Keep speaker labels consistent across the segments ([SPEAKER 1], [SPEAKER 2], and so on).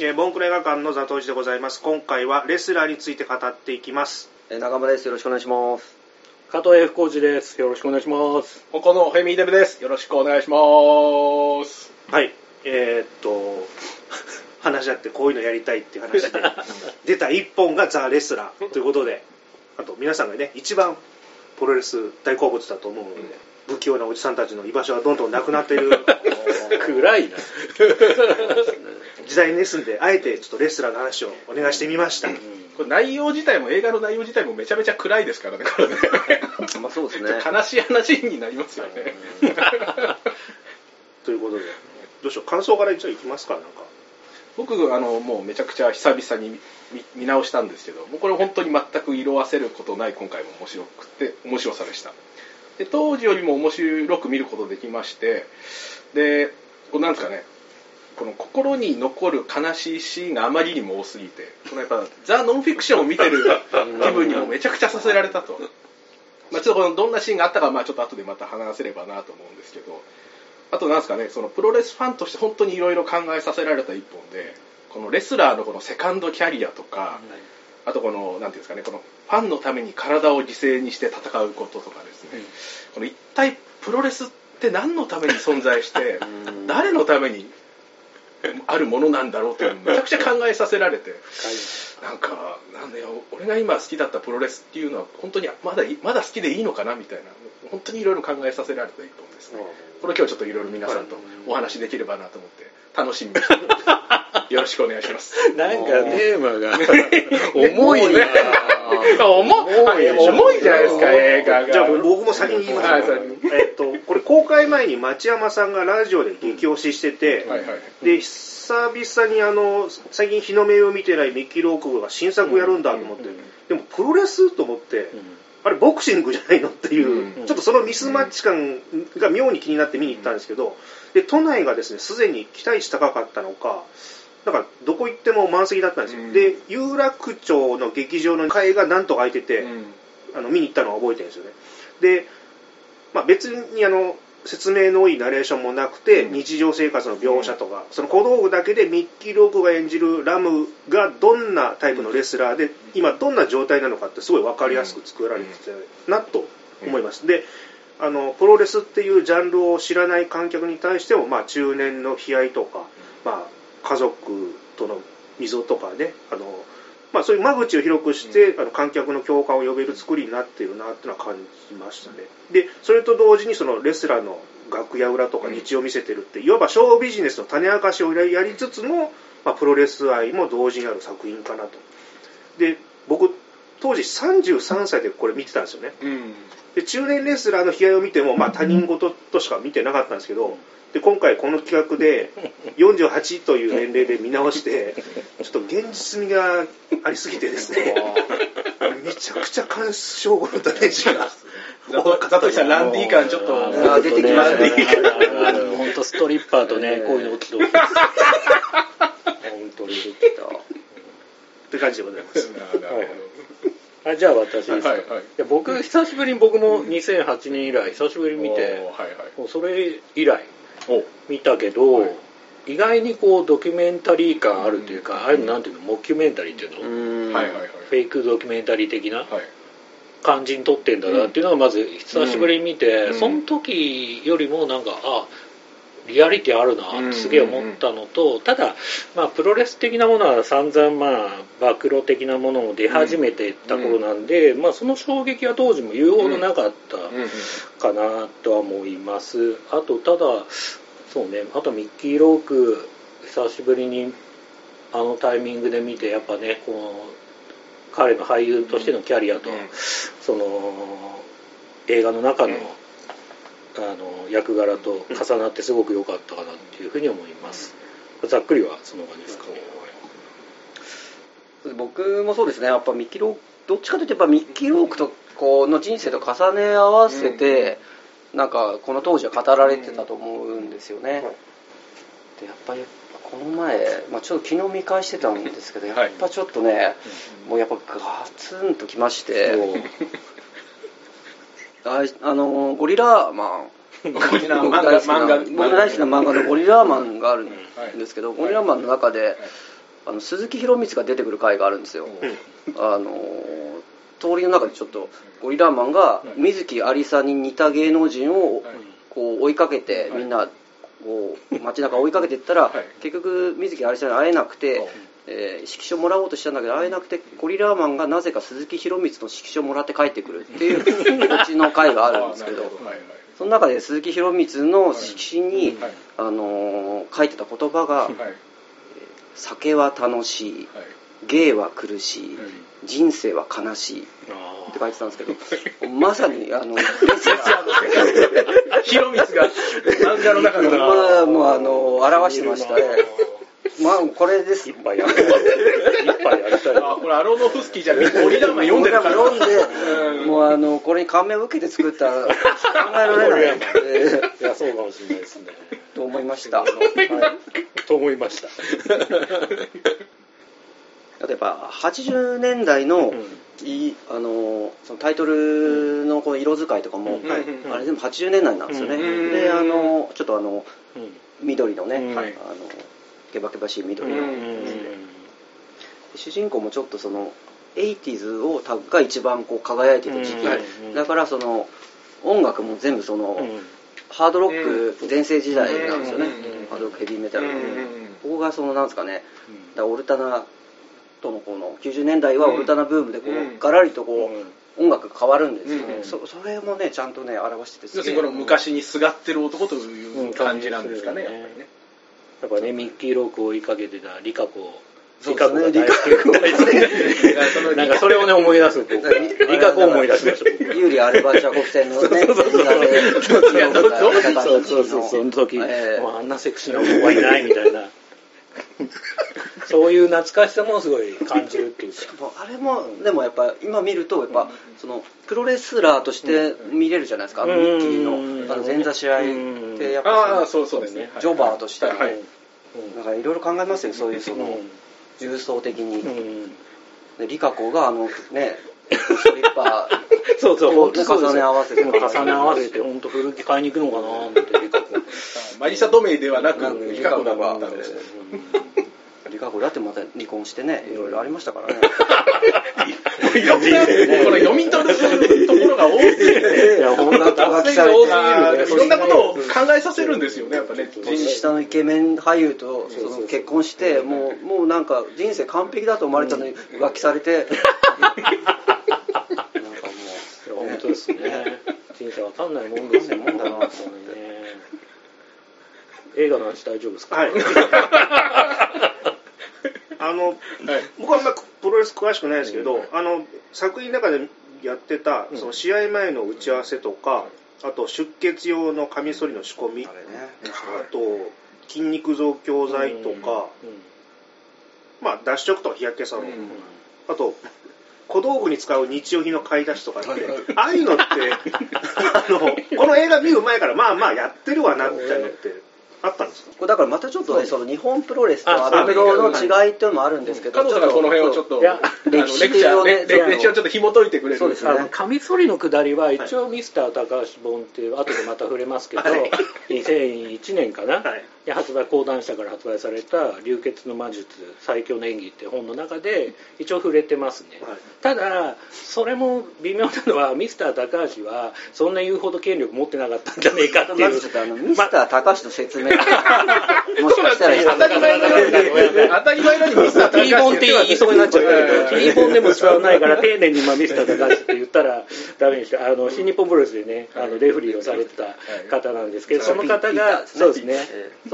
[SPEAKER 1] えー、ボンクレ映画館のザトウジでございます。今回はレスラーについて語っていきます。
[SPEAKER 2] えー中村です。よろしくお願いします。
[SPEAKER 3] 加藤 F 工事です。よろしくお願いします。
[SPEAKER 4] ここのフェミーデブです。よろしくお願いします。
[SPEAKER 1] はい。えー、っと、話し合ってこういうのやりたいっていう話で、出た一本がザ・レスラーということで、あと皆さんがね、一番プロレス大好物だと思うので、不器用なおじさんたちの居場所がどんどんなくなっている
[SPEAKER 3] 暗いな。
[SPEAKER 1] 時代ですんで、あえてちょっとレスラーの話をお願いしてみました。
[SPEAKER 4] これ内容自体も、映画の内容自体もめちゃめちゃ暗いですからね、これね。
[SPEAKER 2] まあそうですね。
[SPEAKER 4] 悲しい話になりますよね。
[SPEAKER 1] ということで、どうしよう、感想から一応いきますか、なんか。
[SPEAKER 4] 僕、あの、もうめちゃくちゃ久々に見見直したんですけど、もうこれ本当に全く色あせることない今回も面白くて、面白さでした。で、当時よりも面白く見ることできまして、で、こうなんですかね、この心に残る悲しいシーンがあまりにも多すぎて、このやっぱザ・ノンフィクションを見てる気分にもめちゃくちゃさせられたと。まあ、ちょっとこのどんなシーンがあったか、まあ、ちょっと後でまた話せればなと思うんですけど、あとなんですかね、そのプロレスファンとして本当にいろいろ考えさせられた一本で、このレスラーのこのセカンドキャリアとか、あとこの、なんていうんですかね、このファンのために体を犠牲にして戦うこととかですね、この一体プロレスって何のために存在して、誰のためにあるものなんだろうっていうのをめちゃくちゃ考えさせられて、なんか、なんだよ、俺が今好きだったプロレスっていうのは、本当にまだいまだ好きでいいのかなみたいな、本当にいろいろ考えさせられた一本ですね。これ今日ちょっといろいろ皆さんとお話できればなと思って、楽しみにしてます。よろしくお願いします。
[SPEAKER 3] なんかテーマが。重いな。
[SPEAKER 4] 重い重い。じゃないですか、映画が。
[SPEAKER 1] じゃあ僕も先に言います。えっと、これ公開前に町山さんがラジオで激推ししてて、
[SPEAKER 4] はいはい。
[SPEAKER 1] で、久々にあの、最近日の目を見てないミッキー・ロークが新作をやるんだと思って、でもプロレスと思って、あれボクシングじゃないのっていう、
[SPEAKER 4] うん。
[SPEAKER 1] ちょっとそのミスマッチ感が妙に気になって見に行ったんですけど、で、都内がですね、すでに期待値高かったのか、だからどこ行っても満席だったんですよ。
[SPEAKER 4] うん
[SPEAKER 1] で、有楽町の劇場の会がなんとか空いてて、
[SPEAKER 4] うん
[SPEAKER 1] あの見に行ったのを覚えてるんですよね。で、まあ、別にあの説明の多いナレーションもなくて、
[SPEAKER 4] うん
[SPEAKER 1] 日常生活の描写とか、その小道具だけでミッキー・ロークが演じるラムがどんなタイプのレスラーで、今どんな状態なのかってすごい分かりやすく作られててなと思います。であのプロレスっていうジャンルを知らない観客に対しても、まあ、中年の悲哀とか、まあ、家族との溝とかねあの、まあ、そういう間口を広くして、あの観客の共感を呼べる作りになっているなっていうのは感じましたね。でそれと同時にそのレスラーの楽屋裏とか日を見せてるって、いわばショービジネスの種明かしをやりつつも、まあ、プロレス愛も同時にある作品かなと。で僕当時33歳でこれ見てたんですよね。
[SPEAKER 4] うん。
[SPEAKER 1] で中年レスラーの悲哀を見ても、まあ、他人事としか見てなかったんですけど、で今回この企画で48という年齢で見直してちょっと現実味がありすぎてですねめちゃくちゃ鑑賞後のダメージが
[SPEAKER 4] ザトザトシさん、ランディー感ちょっと。
[SPEAKER 2] 出てきましたね
[SPEAKER 3] 本当ストリッパーとね、こういうの起きてほしいです。本当に。
[SPEAKER 1] って感じでございます
[SPEAKER 3] あじゃあ私ですか？
[SPEAKER 4] はいはい
[SPEAKER 3] いや僕久しぶりに僕も2008年以来久しぶりに見て、
[SPEAKER 4] はいはい。
[SPEAKER 3] もうそれ以来
[SPEAKER 4] お
[SPEAKER 3] 見たけど、
[SPEAKER 4] はい。
[SPEAKER 3] 意外にこうドキュメンタリー感あるというか、ああいうのなんていうの？モキュメンタリーっていうの、
[SPEAKER 2] うん。
[SPEAKER 4] はいはいはい。
[SPEAKER 3] フェイクドキュメンタリー的な
[SPEAKER 4] はい。
[SPEAKER 3] 感じに撮ってんだなっていうのがまず久しぶりに見て、
[SPEAKER 4] うん。
[SPEAKER 3] その時よりもなんかあリアリティあるなってすげえ思ったのと、ただ、まあ、プロレス的なものは散々、まあ、暴露的なものも出始めていった頃なんで、まあ、その衝撃は当時も言うほどなかったかなとは思います。あと、ただ、そうね、あとミッキー・ローク、久しぶりにあのタイミングで見て、やっぱね、この彼の俳優としてのキャリアと、
[SPEAKER 4] うん。
[SPEAKER 3] その映画の中の,、
[SPEAKER 4] うん
[SPEAKER 3] あの役柄と重なってすごく良かったかなっていうふうに思います。ざっくりはその感じですか？ね。
[SPEAKER 2] 僕もそうですね。やっぱミッキーローク、どっちかというとやっぱミッキーロークとこうの人生と重ね合わせて、なんかこの当時は語られてたと思うんですよね。でやっぱりこの前、まあ、ちょっと昨日見返してたんですけど、やっぱちょっとね、もうやっぱガツンときまして、あいあのゴリラマン。
[SPEAKER 4] ゴリラ
[SPEAKER 2] 僕
[SPEAKER 4] 漫画
[SPEAKER 2] 大好きな
[SPEAKER 4] 漫画
[SPEAKER 2] 僕の大好きな漫画のゴリラマンがあるんですけど、ゴリラマンの中であの鈴木宏光が出てくる回があるんですよ、あの通りの中でちょっとゴリラーマンが水木有沙に似た芸能人をこう追いかけてみんなこう街中追いかけていったら
[SPEAKER 4] はい。
[SPEAKER 2] 結局水木有沙に会えなくて、えー色紙をもらおうとしたんだけど会えなくてゴリラーマンがなぜか鈴木宏光の色紙をもらって帰ってくるっていう オチの回があるんですけどその中で鈴木宏光の色紙に、
[SPEAKER 4] はい。
[SPEAKER 2] あのー書いてた言葉が
[SPEAKER 4] はい「
[SPEAKER 2] 酒は楽しい
[SPEAKER 4] はい。
[SPEAKER 2] 芸は苦しい
[SPEAKER 4] はい
[SPEAKER 2] 人生は悲しい」
[SPEAKER 3] あ
[SPEAKER 2] って書いてたんですけどまさにあのレスラー
[SPEAKER 4] 広光が漫画の中の
[SPEAKER 2] まあもうあの表してましたねまあこれです。
[SPEAKER 3] 一杯やりたい一杯やりたい。
[SPEAKER 4] あこれアロノフスキーじゃなくてゴリラマン読んでるから。
[SPEAKER 2] 読んで
[SPEAKER 4] うん。
[SPEAKER 2] もうあのこれに感銘を受けて作ったら 考えられないので。
[SPEAKER 3] いやそうかもしれないですね。
[SPEAKER 2] と思いました。
[SPEAKER 3] はい。と思いました。
[SPEAKER 2] あとやっぱ80年代の,、いいあのそのタイトルのこの色使いとかも、
[SPEAKER 4] はい。
[SPEAKER 2] あれ全部80年代なんですよね、
[SPEAKER 4] うん。
[SPEAKER 2] であのちょっとあの
[SPEAKER 3] うん。
[SPEAKER 2] 緑のね、
[SPEAKER 3] うん。
[SPEAKER 2] あのケバケバしい緑の、
[SPEAKER 4] うん
[SPEAKER 2] 主人公もちょっとその 80s をタグが一番こう輝いてた時期、
[SPEAKER 3] うん
[SPEAKER 2] だからその音楽も全部その、
[SPEAKER 3] うん。
[SPEAKER 2] ハードロック全盛時代なんですよね、
[SPEAKER 4] うん
[SPEAKER 2] ハードロックヘビーメタル。ここがそのなんですかね。だオルタナとのこの90年代はオルタナブームでこう、
[SPEAKER 4] うん。
[SPEAKER 2] ガラリとこう、音楽が変わるんですよね、
[SPEAKER 4] うん
[SPEAKER 2] そそれもねちゃんとね表してて
[SPEAKER 4] 要するにこの昔にすがってる男という感じなんですかね、
[SPEAKER 3] うん。
[SPEAKER 4] やっぱりね。
[SPEAKER 3] やっぱねミッキーロークを追いかけてたリカコ
[SPEAKER 2] そうですね
[SPEAKER 3] リカコが大好き。大好きなんかそれをね思い出す僕。リカコを思い出しました僕。
[SPEAKER 2] ユーリ・アルバチャコフ戦のね
[SPEAKER 3] そうそうそうそう。その時、あんなセクシーな子はいないみたいな。そういう懐かしさもすごい感じるっていうか。
[SPEAKER 2] あれもでもやっぱ今見るとやっぱそのプロレスラーとして見れるじゃないですかあのミッキーの。あの前座試合ってやっぱそ
[SPEAKER 4] うそう。ですね。
[SPEAKER 2] ジョバーとして
[SPEAKER 4] はい。
[SPEAKER 2] なんかいろいろ考えますよそういうその
[SPEAKER 3] うん。
[SPEAKER 2] 重層的に。
[SPEAKER 3] うん。
[SPEAKER 2] でリカコがあのね ストリッパー
[SPEAKER 3] そうそう。本当そう
[SPEAKER 2] 重ね合わせて。
[SPEAKER 3] 重ね合わせて本当古着買いに行くのかなってリカコ。
[SPEAKER 4] マリサ・ドメイではなく、
[SPEAKER 2] うん。
[SPEAKER 4] リカコだったん
[SPEAKER 2] リカコ
[SPEAKER 4] で。
[SPEAKER 2] リカコだってまた離婚してねいろいろありましたからね。
[SPEAKER 4] い ろんな、この読み取るところが多すぎて、
[SPEAKER 3] いや本当
[SPEAKER 2] 脱線が多すぎる
[SPEAKER 4] いろんなことを考えさせるんですよね、やっぱね。
[SPEAKER 2] 年下のイケメン俳優とその結婚してもうもうなんか人生完璧だと思われたのに浮気されて。なんかも
[SPEAKER 3] いや本当ですね。人生わかんないもんです
[SPEAKER 2] もんだな
[SPEAKER 3] 本当にね。映画の話大丈夫ですか？
[SPEAKER 1] はい あの僕はあんまプロレス詳しくないですけど、あの作品の中でやってたその試合前の打ち合わせとか、あと出血用のカミソリの仕込み、
[SPEAKER 2] うあれね。
[SPEAKER 1] あと筋肉増強剤とか、まあ脱色とか日焼けサロン、あと小道具に使う日用品の買い出しとかって、ああいうのって あのこの映画見る前からまあまあやってるわなみたいなのってあったんですか？
[SPEAKER 2] これだからまたちょっとねその日本プロレスと
[SPEAKER 3] あ
[SPEAKER 2] アメフトの違いっていうのもあるんですけど
[SPEAKER 4] 加藤さんがこの辺をちょっと、
[SPEAKER 3] いや
[SPEAKER 4] あのレク
[SPEAKER 2] 歴史をね
[SPEAKER 4] レ歴史をちょっと紐解いてくれる。
[SPEAKER 2] そうですね。
[SPEAKER 3] あのカミソリの下りは一応ミスター高橋本っていう後でまた触れますけど、
[SPEAKER 1] はい。
[SPEAKER 3] 2001年かな、
[SPEAKER 1] はい
[SPEAKER 3] で発売講談社から発売された「流血の魔術最強の演技」って本の中で一応触れてますね、
[SPEAKER 1] はい。
[SPEAKER 3] ただそれも微妙なのはミスター高橋はそんな言うほど権力持ってなかったんじゃねえかっていう。
[SPEAKER 2] まずちょっとあのミスター高橋の説明。もしかしたら
[SPEAKER 4] 当たり前のように、当たり前のようにミスター高橋
[SPEAKER 3] T 本って言いそうになっちゃったけど、
[SPEAKER 4] うん
[SPEAKER 3] T 本でも使わないから、丁寧にまあミスター高橋って言ったらダメにして、あの新日本プロレスでね、あのレフリーをされてた方なんですけど、その方が、そうですね、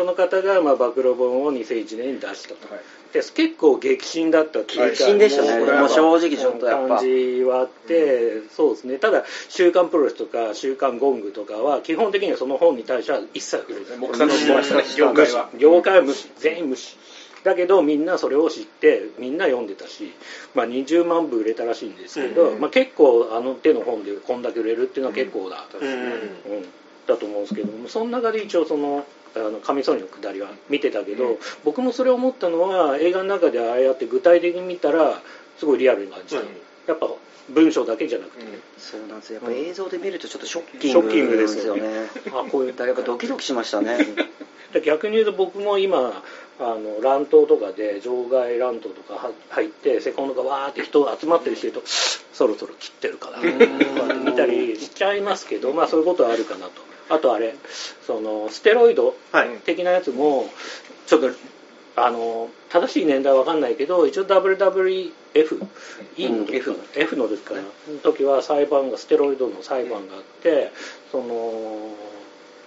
[SPEAKER 3] その方がまあ暴露本を2001年に出したと。
[SPEAKER 4] はい。
[SPEAKER 3] で結構激震だったっていうか
[SPEAKER 2] 激震でしたね。
[SPEAKER 3] もう
[SPEAKER 2] 正直ちょっとやっぱ。
[SPEAKER 3] 感じはあって、そうですね。ただ「週刊プロレス」とか「週刊ゴング」とかは基本的にはその本に対しては一切触れない
[SPEAKER 4] 目さんのましたね、業界は。
[SPEAKER 3] 業界は無視。全員無視。だけどみんなそれを知ってみんな読んでたし、まあ、20万部売れたらしいんですけど、
[SPEAKER 1] うん。
[SPEAKER 3] まあ、結構あの手の本でこんだけ売れるっていうのは結構だ、
[SPEAKER 1] うん。
[SPEAKER 3] うんだと思うんですけどもその中で一応そのあのカミソリの下りは見てたけど、
[SPEAKER 4] うん。
[SPEAKER 3] 僕もそれを思ったのは映画の中でああやって具体的に見たらすごいリアルに感じた、
[SPEAKER 1] うん。
[SPEAKER 3] やっぱ文章だけじゃなくて、
[SPEAKER 2] そうなんですよ。やっぱ映像で見るとちょっとショッキング
[SPEAKER 3] ショッキングですよ
[SPEAKER 2] よね。
[SPEAKER 3] あこういう
[SPEAKER 2] だからやっぱドキドキしましたね。
[SPEAKER 3] で逆に言うと僕も今あの乱闘とかで場外乱闘とかは入ってセコンドがわーって人集まってる人いるとそろそろ切ってるかな見たりしちゃいますけどまあそういうことはあるかなとあとあれそのステロイド
[SPEAKER 1] はい。
[SPEAKER 3] 的なやつもちょっとあの正しい年代は分かんないけど一応 WWF E の時かな F の時かなの時は裁判がステロイドの裁判があってその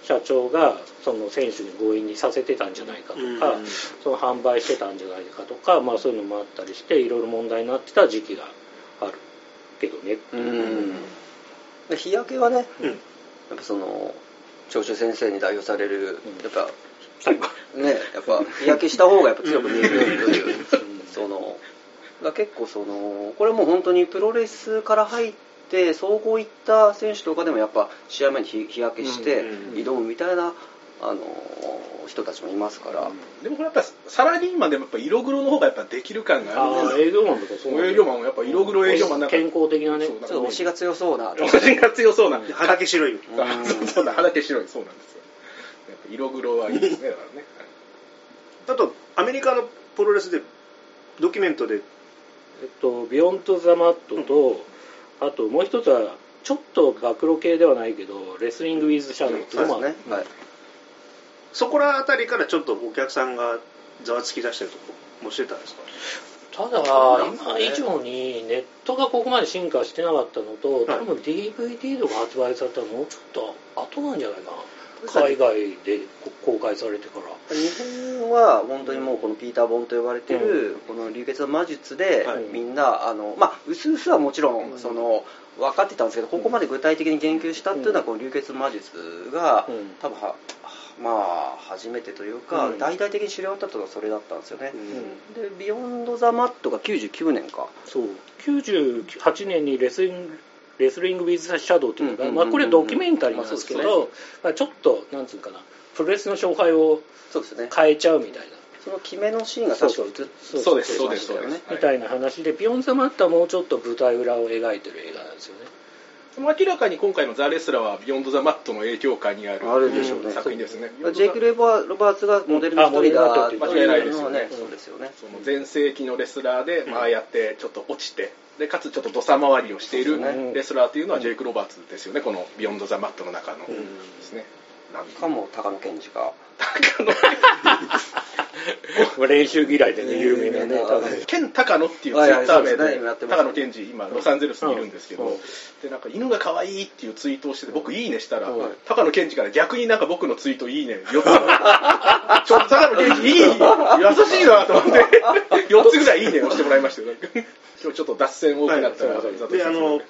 [SPEAKER 3] 社長がその選手に強引にさせてたんじゃないかとか、
[SPEAKER 1] うん。
[SPEAKER 3] その販売してたんじゃないかとか、まあ、そういうのもあったりしていろいろ問題になってた時期があるけどね。
[SPEAKER 2] うん。で日焼けはね、
[SPEAKER 1] うん。
[SPEAKER 2] やっぱその長州先生に代表される、
[SPEAKER 3] うん。
[SPEAKER 2] やっぱ
[SPEAKER 3] 最後。
[SPEAKER 2] ねやっぱ日焼けした方がやっぱ強く見えるという、そのだ結構そのこれもう本当にプロレスから入って総合行った選手とかでもやっぱ試合前に日日焼けして
[SPEAKER 1] うんうん。
[SPEAKER 2] 挑むみたいな、あの人たちもいますから、
[SPEAKER 4] でもこれやっぱサラリーマンでもやっぱ色黒の方がやっぱできる感がある
[SPEAKER 3] 営業マンとかそう
[SPEAKER 4] 営業マンもやっぱ色黒営業マンなんか
[SPEAKER 3] 健康的なね。
[SPEAKER 2] ちょっと押しが強そうな。
[SPEAKER 4] 押しが強そうな。
[SPEAKER 1] で肌毛白い
[SPEAKER 2] うん
[SPEAKER 4] そうだ肌毛白いそうなんですよ。やっぱ色黒はいいですね。だからね。
[SPEAKER 1] あとアメリカのプロレスでドキュメントで。
[SPEAKER 3] えっと、ビヨンド・ザ・マットと、あともう一つは、ちょっと暴露系ではないけど、レスリング・ウィズ・シャドウっていうのもある。
[SPEAKER 2] そうですね、はい、
[SPEAKER 1] そこら辺りからちょっとお客さんがざわつき出したりとかもしてたんですか？
[SPEAKER 3] ただ、今以上にネットがここまで進化してなかったのと、多分 DVD とか発売されたらもうちょっと後なんじゃないかな。海外で公開されてから。
[SPEAKER 2] 日本は本当にもうこのピーター・ボンと呼ばれてるこの流血の魔術で
[SPEAKER 1] はい。
[SPEAKER 2] みんなあのまあうすうすはもちろんその分かってたんですけどここまで具体的に言及したっていうのはこの流血魔術が
[SPEAKER 3] うん。
[SPEAKER 2] 多分はまあ初めてというか
[SPEAKER 3] うん。
[SPEAKER 2] 大々的に知り渡ったのはそれだったんですよね。
[SPEAKER 1] うん。
[SPEAKER 2] で「ビヨンド・ザ・マット」が99年か。
[SPEAKER 3] そう。98年にレスリングレスリング・ウィズ・シャドウというのが、
[SPEAKER 2] うん
[SPEAKER 3] まあ、これドキュメンタリーなんですけ
[SPEAKER 2] まあそう
[SPEAKER 3] ど、まあ、ちょっとなんつうかなプロレスの勝敗を
[SPEAKER 2] そうですね。
[SPEAKER 3] 変えちゃうみたいな。
[SPEAKER 2] その決めのシーンが確か映って
[SPEAKER 4] そうですそうです
[SPEAKER 2] そうです
[SPEAKER 4] そうです。
[SPEAKER 3] みたいな話で、ビヨンド・ザ・マットはもうちょっと舞台裏を描いてる映画なんですよね。
[SPEAKER 4] でも明らかに今回の「ザ・レスラー」は「ビヨンド・ザ・マット」の影響下にある
[SPEAKER 2] あるでしょうね。
[SPEAKER 4] 作品ですね。
[SPEAKER 2] ジェイク・レバーロバーツがモデルの一人だ
[SPEAKER 3] う間違いないですよね。
[SPEAKER 2] そうですよね。
[SPEAKER 4] その全盛期のレスラーで、まあやってちょっと落ちてでかつちょっとドサ回りをしているレスラーというのはジェイク・ロバーツですよねこの「ビヨンド・ザ・マット」の中のですね、なん
[SPEAKER 2] かも高野健二が。
[SPEAKER 3] まあ練習嫌いでね、有名なね、多分。
[SPEAKER 4] ケン・タカノっていうツイッター名
[SPEAKER 2] で
[SPEAKER 4] 高野健二今ロサンゼルスにいるんですけど、
[SPEAKER 3] うん。
[SPEAKER 4] でなんか犬が可愛いっていうツイートをしてて僕いいねしたら、
[SPEAKER 3] うん
[SPEAKER 4] 高野健二から逆になんか僕のツイートいいね4つちょっと高野健二いい優しいなと思って 4つぐらいいいねをしてもらいましたよ。今日ちょっと脱線多くなったら、
[SPEAKER 1] であの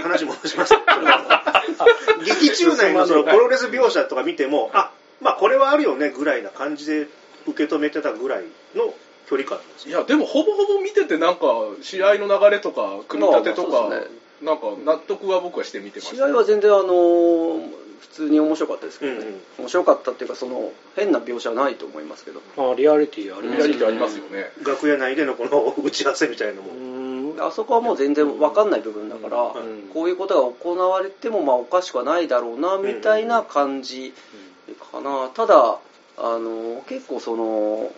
[SPEAKER 1] 話戻します。劇中内のそのプロレス描写とか見てもあまあこれはあるよねぐらいな感じで受け止めてたぐらいの距離感なんです。
[SPEAKER 4] い
[SPEAKER 1] よ
[SPEAKER 4] やでもほぼほぼ見ててなんか試合の流れとか組み立てとか、
[SPEAKER 2] まあまあそうですね。
[SPEAKER 4] なんか納得は僕はして見てました。
[SPEAKER 2] 試合は全然あのー普通に面白かったですけどね、
[SPEAKER 1] うんうん。
[SPEAKER 2] 面白かったっていうかその変な描写はないと思いますけど。
[SPEAKER 3] まあ、リアリティあります
[SPEAKER 4] リアリティありますよね、
[SPEAKER 1] 楽屋内でのこの打ち合わせみたいなのも、
[SPEAKER 3] うん。
[SPEAKER 2] あそこはもう全然分かんない部分だから、
[SPEAKER 3] うん。
[SPEAKER 2] こういうことが行われてもまあおかしくはないだろうなみたいな感じかな、ただあの結構その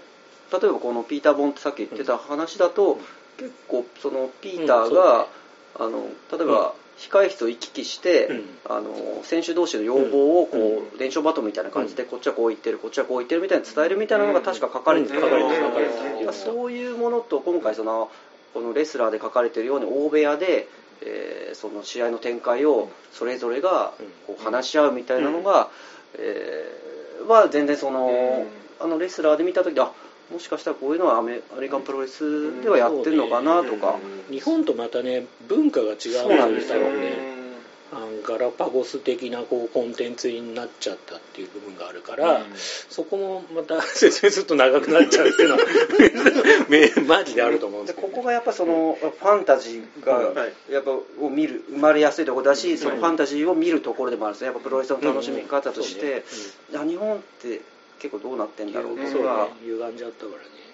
[SPEAKER 2] 例えばこのピーター・ボンってさっき言ってた話だと、結構そのピーターが、あの例えば控え室を行き来して、
[SPEAKER 1] うん。
[SPEAKER 2] あの選手同士の要望をこう、連勝バトンみたいな感じで、こっちはこう言ってるこっちはこう言ってるみたいに伝えるみたいなのが確か書かれてる、
[SPEAKER 3] う
[SPEAKER 2] そういうものと今回そのこのレスラーで書かれてるように大部屋で、えーその試合の展開をそれぞれがこう話し合うみたいなのが、えーは全然その、あのレスラーで見た時あもしかしたらこういうのはアメアメリカンプロレスではやってるのかなとか、
[SPEAKER 3] 日本とまたね、文化が違うん
[SPEAKER 2] ですよ。
[SPEAKER 3] ね。ガラパゴス的なこうコンテンツになっちゃったっていう部分があるから、
[SPEAKER 4] うん。
[SPEAKER 3] そこもまた 説明すると長くなっちゃうっていうのは めマジであると思うんでけど、ね、
[SPEAKER 2] ここがやっぱそのファンタジーが
[SPEAKER 1] はい。
[SPEAKER 2] やっぱを見る生まれやすいところだし、そのファンタジーを見るところでもある。んですねやっぱプロレスの楽しみ方として、いや日本って結構どうなってんだろうと
[SPEAKER 3] そうね。
[SPEAKER 2] か、
[SPEAKER 3] 歪んじゃったからね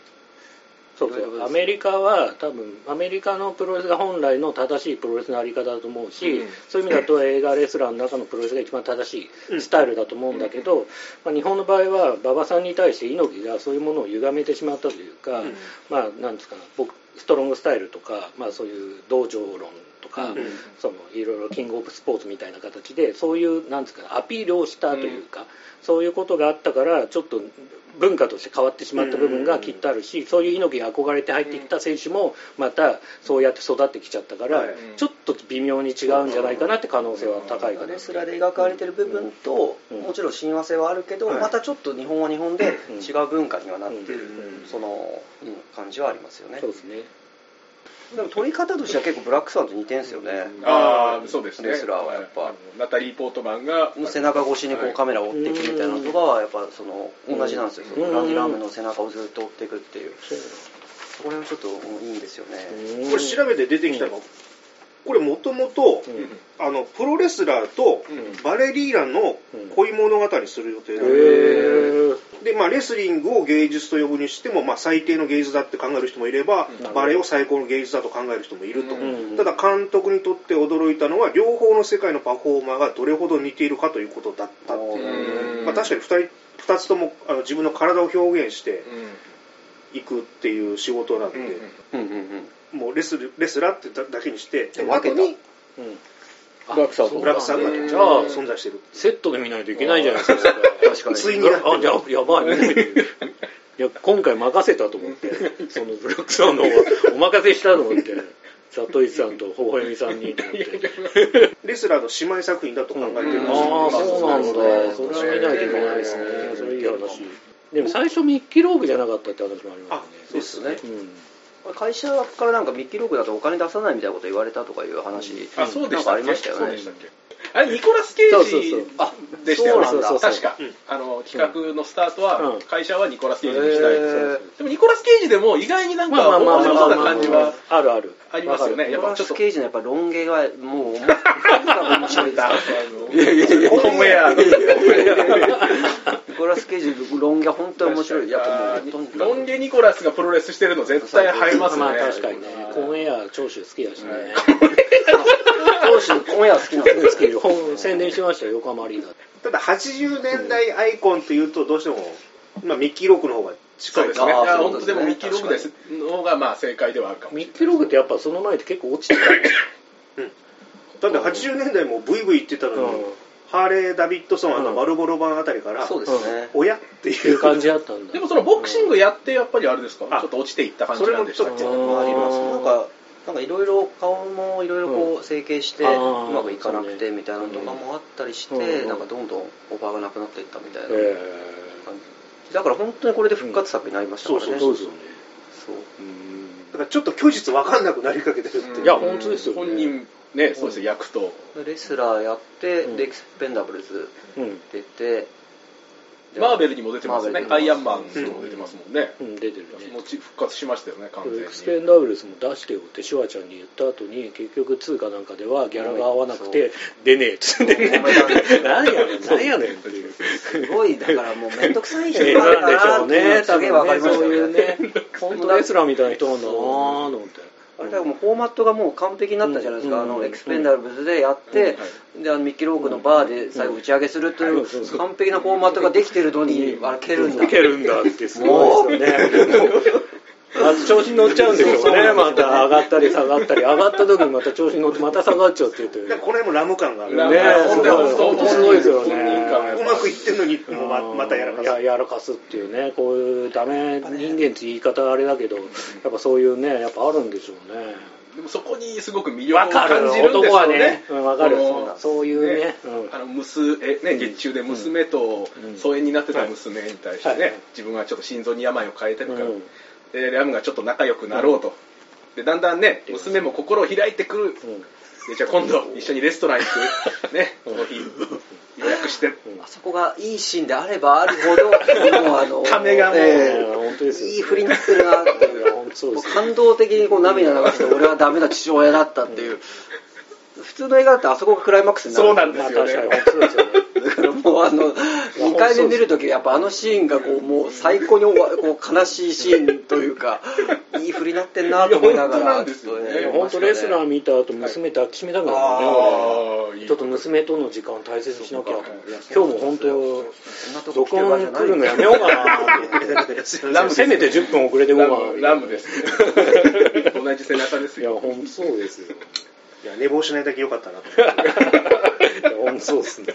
[SPEAKER 3] そうそう。アメリカは多分アメリカのプロレスが本来の正しいプロレスのあり方だと思うし、
[SPEAKER 4] うん。
[SPEAKER 3] そういう意味だと映画レスラーの中のプロレスが一番正しいスタイルだと思うんだけど、まあ、日本の場合は馬場さんに対して猪木がそういうものを歪めてしまったというか、
[SPEAKER 1] うん。
[SPEAKER 3] まあなんですか僕ストロングスタイルとか、まあ、そういう道場論とか、
[SPEAKER 4] うん。
[SPEAKER 3] そのいろいろキングオブスポーツみたいな形でそういうなんですかアピールをしたというか、そういうことがあったからちょっと文化として変わってしまった部分がきっとあるし、そういう猪木が憧れて入ってきた選手もまたそうやって育ってきちゃったから、
[SPEAKER 1] はい。
[SPEAKER 3] ちょっと微妙に違うんじゃないかなって可能性は高いかな。
[SPEAKER 2] レスラーで描かれてる部分と、
[SPEAKER 3] うん。
[SPEAKER 2] もちろん親和性はあるけど、
[SPEAKER 1] はい。
[SPEAKER 2] またちょっと日本は日本で
[SPEAKER 3] うん。
[SPEAKER 2] 違う文化にはなってる、
[SPEAKER 3] うん。
[SPEAKER 2] その、うん感じはありますよね。
[SPEAKER 3] そうですね
[SPEAKER 2] でも取り方としては結構ブラックさんと似てんすよね、
[SPEAKER 4] ああそうですね。
[SPEAKER 2] レスラーはやっぱ。
[SPEAKER 4] ナタリー・ポートマンが
[SPEAKER 2] 背中越しにこ
[SPEAKER 4] はい。
[SPEAKER 2] うカメラを追っていくみたいなのとかはやっぱその同じなんですよ、その
[SPEAKER 3] うん
[SPEAKER 2] ランディ・ラムの背中をずっと追っていくっていう。
[SPEAKER 3] そ
[SPEAKER 2] こら辺はちょっといいんですよね、
[SPEAKER 3] うん。
[SPEAKER 1] これ調べて出てきたの、これもともとプロレスラーと
[SPEAKER 3] うん。
[SPEAKER 1] バレリーナの恋物語にする予定
[SPEAKER 3] へ
[SPEAKER 1] だった
[SPEAKER 3] ー
[SPEAKER 1] で、まあ、レスリングを芸術と呼ぶにしても、まあ、最低の芸術だって考える人もいれば
[SPEAKER 3] うん。
[SPEAKER 1] バレエを最高の芸術だと考える人もいると、
[SPEAKER 3] う。ん
[SPEAKER 1] ただ監督にとって驚いたのは両方の世界のパフォーマーがどれほど似ているかということだったっていう、
[SPEAKER 4] うん。
[SPEAKER 1] まあ、確かに 2, 人2つともあの自分の体を表現して
[SPEAKER 4] うん。
[SPEAKER 1] いくっていう仕事なんで、もうレスレスラーってだけにして
[SPEAKER 2] で分けたブラックさん
[SPEAKER 3] そう
[SPEAKER 1] ブラックさんが
[SPEAKER 3] じゃあ
[SPEAKER 1] 存在してる
[SPEAKER 3] セットで見ないといけないじゃないですか。
[SPEAKER 2] 確かに。
[SPEAKER 1] ついに
[SPEAKER 3] あじゃあやばいね。いや今回任せたと思って。そのブラックさんの方はお任せしたと思って。里井さんと微笑みさんにと思って。
[SPEAKER 1] レスラーの姉妹作品だと考えてるらしい、
[SPEAKER 3] ああそうなんだ。それは見ないといけないですね。それいい話。でも最初ミッキーローグじゃなかったって話もありま
[SPEAKER 1] あそうですね
[SPEAKER 3] すね。うん
[SPEAKER 2] 会社からなんかミッキーロークだとお金出さないみたいなこと言われたとかいう話、
[SPEAKER 4] あそうでしたっけ？
[SPEAKER 2] りましたよね。
[SPEAKER 4] あれニコラス・ケイジ
[SPEAKER 2] あ
[SPEAKER 4] でしたよね。確か、
[SPEAKER 1] うん。
[SPEAKER 4] あの企画のスタートは、
[SPEAKER 3] うん。
[SPEAKER 4] 会社はニコラス・ケイジにしたい
[SPEAKER 2] へー。
[SPEAKER 4] でもニコラス・ケイジでも意外になんか面白そうな感じは
[SPEAKER 3] あるある。
[SPEAKER 4] ありますよね。やっぱちょっと。
[SPEAKER 2] ニコラス・ケイジのやっぱロン毛がもう面白いです
[SPEAKER 4] あ
[SPEAKER 2] いやいやいや
[SPEAKER 4] のコンウェアの。
[SPEAKER 2] ニコラス・ケイジのロン毛は本当に面白い。やっぱもう
[SPEAKER 4] ロン毛ニコラスがプロレスしてるの絶対映えますね。
[SPEAKER 3] まあ確かにね。コーンエア長州好きだしね。
[SPEAKER 2] 当時コンエア好きなんですね
[SPEAKER 3] 好き本宣伝しましたよ横浜アリーナ
[SPEAKER 1] ただ80年代アイコンというとどうしても、まあ、ミッキーロークの方が近い。
[SPEAKER 4] そうですね。
[SPEAKER 2] あー
[SPEAKER 4] いや
[SPEAKER 2] そうですね
[SPEAKER 4] 本当でもミッキー・ログですの方がまあ正解ではあるかも
[SPEAKER 3] ミッキーローグってやっぱその前って結構落ちてた。ん。です
[SPEAKER 1] だって80年代もブイブイ言ってたのに、
[SPEAKER 3] うん
[SPEAKER 1] ハーレー・ダビッドソンあの
[SPEAKER 3] うん。
[SPEAKER 1] マルボロ版あたりから、
[SPEAKER 2] そうですね。
[SPEAKER 1] 親って
[SPEAKER 3] ってい
[SPEAKER 1] いうう
[SPEAKER 3] 感じだったんだ。
[SPEAKER 4] でもそのボクシングやってやっぱりあれですか？
[SPEAKER 1] あ。
[SPEAKER 4] ちょっと落ちていった感じなんでしたっけ？
[SPEAKER 1] それもちょっ
[SPEAKER 3] と
[SPEAKER 2] ありますなんかなんかいろいろ顔もいろいろこう整形してうまくいかなくてみたいなのとかもあったりして
[SPEAKER 3] うん。
[SPEAKER 2] なんかどんどんオファーがなくなっていったみたいな
[SPEAKER 3] え
[SPEAKER 2] 感じ。だから本当にこれで復活作になりましたからね。
[SPEAKER 3] えそうですよね。
[SPEAKER 2] そう
[SPEAKER 1] だからちょっと虚実分かんなくなりかけてるっていう、
[SPEAKER 3] いや本当ですよね。
[SPEAKER 4] 本人ねそうですね役と。
[SPEAKER 2] レスラーやって、
[SPEAKER 3] うん。
[SPEAKER 2] でエクスペンダブルズ
[SPEAKER 3] うん。
[SPEAKER 2] 出てで
[SPEAKER 4] マーベルにも出てますよね。アイアンマンにも出てますもんね。
[SPEAKER 3] うん出てるね
[SPEAKER 4] もち復活しましたよね完全に。
[SPEAKER 3] エクスペンダブルスも出してよってシュワちゃんに言った後に結局通貨なんかではギャラが合わなくて出ねえっつってね。何やねん何やねんっていう。
[SPEAKER 2] すごいだからもう面倒くさい人
[SPEAKER 3] ええ
[SPEAKER 2] なんだ
[SPEAKER 3] なんでしょう
[SPEAKER 2] なっていうの
[SPEAKER 3] ね多
[SPEAKER 2] が
[SPEAKER 3] 分ねそう
[SPEAKER 2] りましたよ
[SPEAKER 3] いうね本当レスラーみたいな人なんだなぁと思って
[SPEAKER 2] あれだからもうフォーマットがもう完璧になったじゃないですか、
[SPEAKER 3] うん。
[SPEAKER 2] あのエクスペンダブルズでやって、であのミッキー・ロークのバーで最後打ち上げするという完璧なフォーマットができてるのに、あれ蹴るんだ。
[SPEAKER 3] いけるんだってすごいですよねあ調子に乗っちゃうんでしょうねまた上がったり下がったり上がった時にまた調子に乗ってまた下がっちゃうって言って
[SPEAKER 1] だからこの辺もラム感がある、
[SPEAKER 3] ね
[SPEAKER 4] 本当に
[SPEAKER 3] すごい本当すごいですよね。
[SPEAKER 1] うまくいってんのにままたやらかす
[SPEAKER 3] ややらかすっていうねこういうダメ人間って言い方あれだけどやっぱそういうねやっぱあるんでしょうね
[SPEAKER 4] でもそこにすごく魅力を
[SPEAKER 3] わかる
[SPEAKER 4] 感じるんで
[SPEAKER 3] 男
[SPEAKER 4] すよね
[SPEAKER 3] はねうんわかそういうねうん
[SPEAKER 4] あの娘ね月中で娘と
[SPEAKER 3] うん
[SPEAKER 4] 疎遠になってた娘に対してね、自分はちょっと心臓に病を抱えてるから、
[SPEAKER 3] うん
[SPEAKER 4] でラムがちょっと仲良くなろうと、でだんだんね娘も心を開いてくる、
[SPEAKER 3] うん。
[SPEAKER 4] でじゃあ今度一緒にレストラン行く。ね。その日予約して。
[SPEAKER 2] あそこがいいシーンであればあるほど もうあの
[SPEAKER 4] ためがもう。
[SPEAKER 2] え
[SPEAKER 3] いや本当ですよ。
[SPEAKER 2] えいい振りになってるなっていう。
[SPEAKER 3] う
[SPEAKER 2] 感動的にこう涙流して俺はダメな父親だったっていう。普通の映画だってあそこがクライマックスになる。
[SPEAKER 4] そうなんですよね。
[SPEAKER 3] かに本当そうですよね。
[SPEAKER 2] だからもあの2回目見るときやっぱあのシーンがこうもう最高にこう悲しいシーンというか いい振りになってんなと思いながら
[SPEAKER 3] 本当レスラー見た後娘抱きしめたくなる
[SPEAKER 2] あ
[SPEAKER 3] ねちょっと娘との時間大切にしなきゃと今日も本当録音来るのやめようかな
[SPEAKER 1] ラム
[SPEAKER 3] せめて10分遅れてこ
[SPEAKER 4] ラ
[SPEAKER 3] な
[SPEAKER 4] ムラムです 同じ背中です
[SPEAKER 3] いや
[SPEAKER 4] よ
[SPEAKER 3] 本当そうですよ
[SPEAKER 1] いや寝坊しないだけ良かったなと。思って
[SPEAKER 3] そうですね。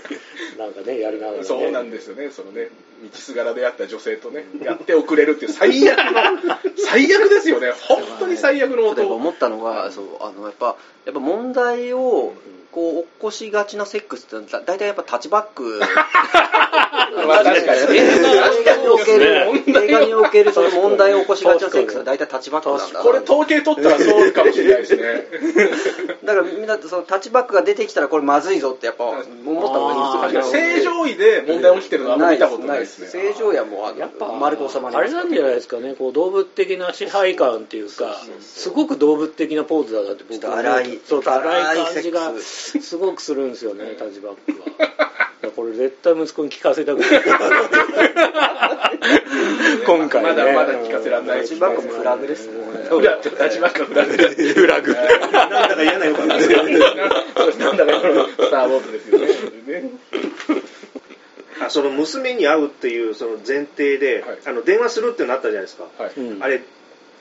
[SPEAKER 3] なんかねやりながらね。
[SPEAKER 4] そうなんですよね。そのね道すがらであった女性とねやっておくれるっていう最悪の最悪ですよね。本当に最悪の
[SPEAKER 2] 例えば
[SPEAKER 4] 男
[SPEAKER 2] 思ったのがそうあのやっぱやっぱ問題をこう起こしがちなセックスってだ大体やっぱタッチバック
[SPEAKER 4] まあ確かに。
[SPEAKER 2] 映画における
[SPEAKER 4] 問題
[SPEAKER 2] 映画におけるその問題を起こしがちなセックスは大体タッチバックなんだ。な
[SPEAKER 4] これ統計取ったらそうかもしれないですね。
[SPEAKER 2] だからみんなそのタッチバックが出てきたらこれまずいぞってやっぱ思った方がいいんですよ。
[SPEAKER 4] 正常位で問題起きてるのはあんま見たことないですね。
[SPEAKER 2] 正常やもう
[SPEAKER 3] やっぱ
[SPEAKER 2] 丸く収まります。
[SPEAKER 3] あれなんじゃないですかね。こう動物的な支配感っていうかすごく動物的なポーズだなって僕
[SPEAKER 2] ちょっと荒い
[SPEAKER 3] そう荒い感じ
[SPEAKER 2] 荒
[SPEAKER 3] がすごくするんですよねタッチバックは。これ絶対息子に聞かせたくない今回ね。
[SPEAKER 4] まだまだ聞かせられない。
[SPEAKER 2] もフラグですね。
[SPEAKER 4] フラグ
[SPEAKER 3] フラグ。
[SPEAKER 1] なんだか嫌な予感がす
[SPEAKER 4] なんだかスター・ウォーズですよね。ね
[SPEAKER 1] あその娘に会うっていうその前提で、
[SPEAKER 4] はい。
[SPEAKER 1] あの電話するっていうのあったじゃないですか、
[SPEAKER 4] はい。
[SPEAKER 3] うん。
[SPEAKER 1] あれ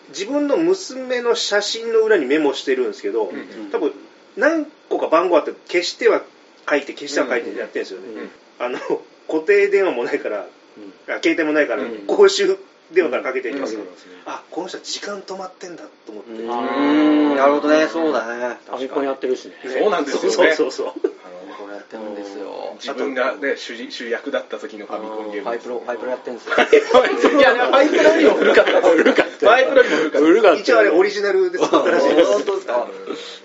[SPEAKER 1] 自分の娘の写真の裏にメモしてるんですけど、
[SPEAKER 4] ん。
[SPEAKER 1] 多分何個か番号あって消しては書いて消しては書いてやってるんですよね、
[SPEAKER 3] うん。
[SPEAKER 1] あの固定電話もないから
[SPEAKER 3] うん。
[SPEAKER 1] あ携帯もないから、
[SPEAKER 3] うん。
[SPEAKER 1] 公衆電話からかけていきます。けど、
[SPEAKER 3] うん。
[SPEAKER 1] あこの人は時間止まってんだと思って、
[SPEAKER 2] うーん。なるほどね。そうだね。
[SPEAKER 3] ファミコンやってるしね。
[SPEAKER 4] そうなんですよね。
[SPEAKER 1] そうそうそう
[SPEAKER 4] あの
[SPEAKER 2] こうやってるんですよ。
[SPEAKER 4] 自分がね主人主役だった時のファミコンゲーム
[SPEAKER 2] ファイプロファイプロやってるんですよ。
[SPEAKER 4] いやファイプロにも古かった。古かファイプロにも古かった。
[SPEAKER 1] 一応あれオリジナルです。
[SPEAKER 2] 本当ですか？
[SPEAKER 4] 時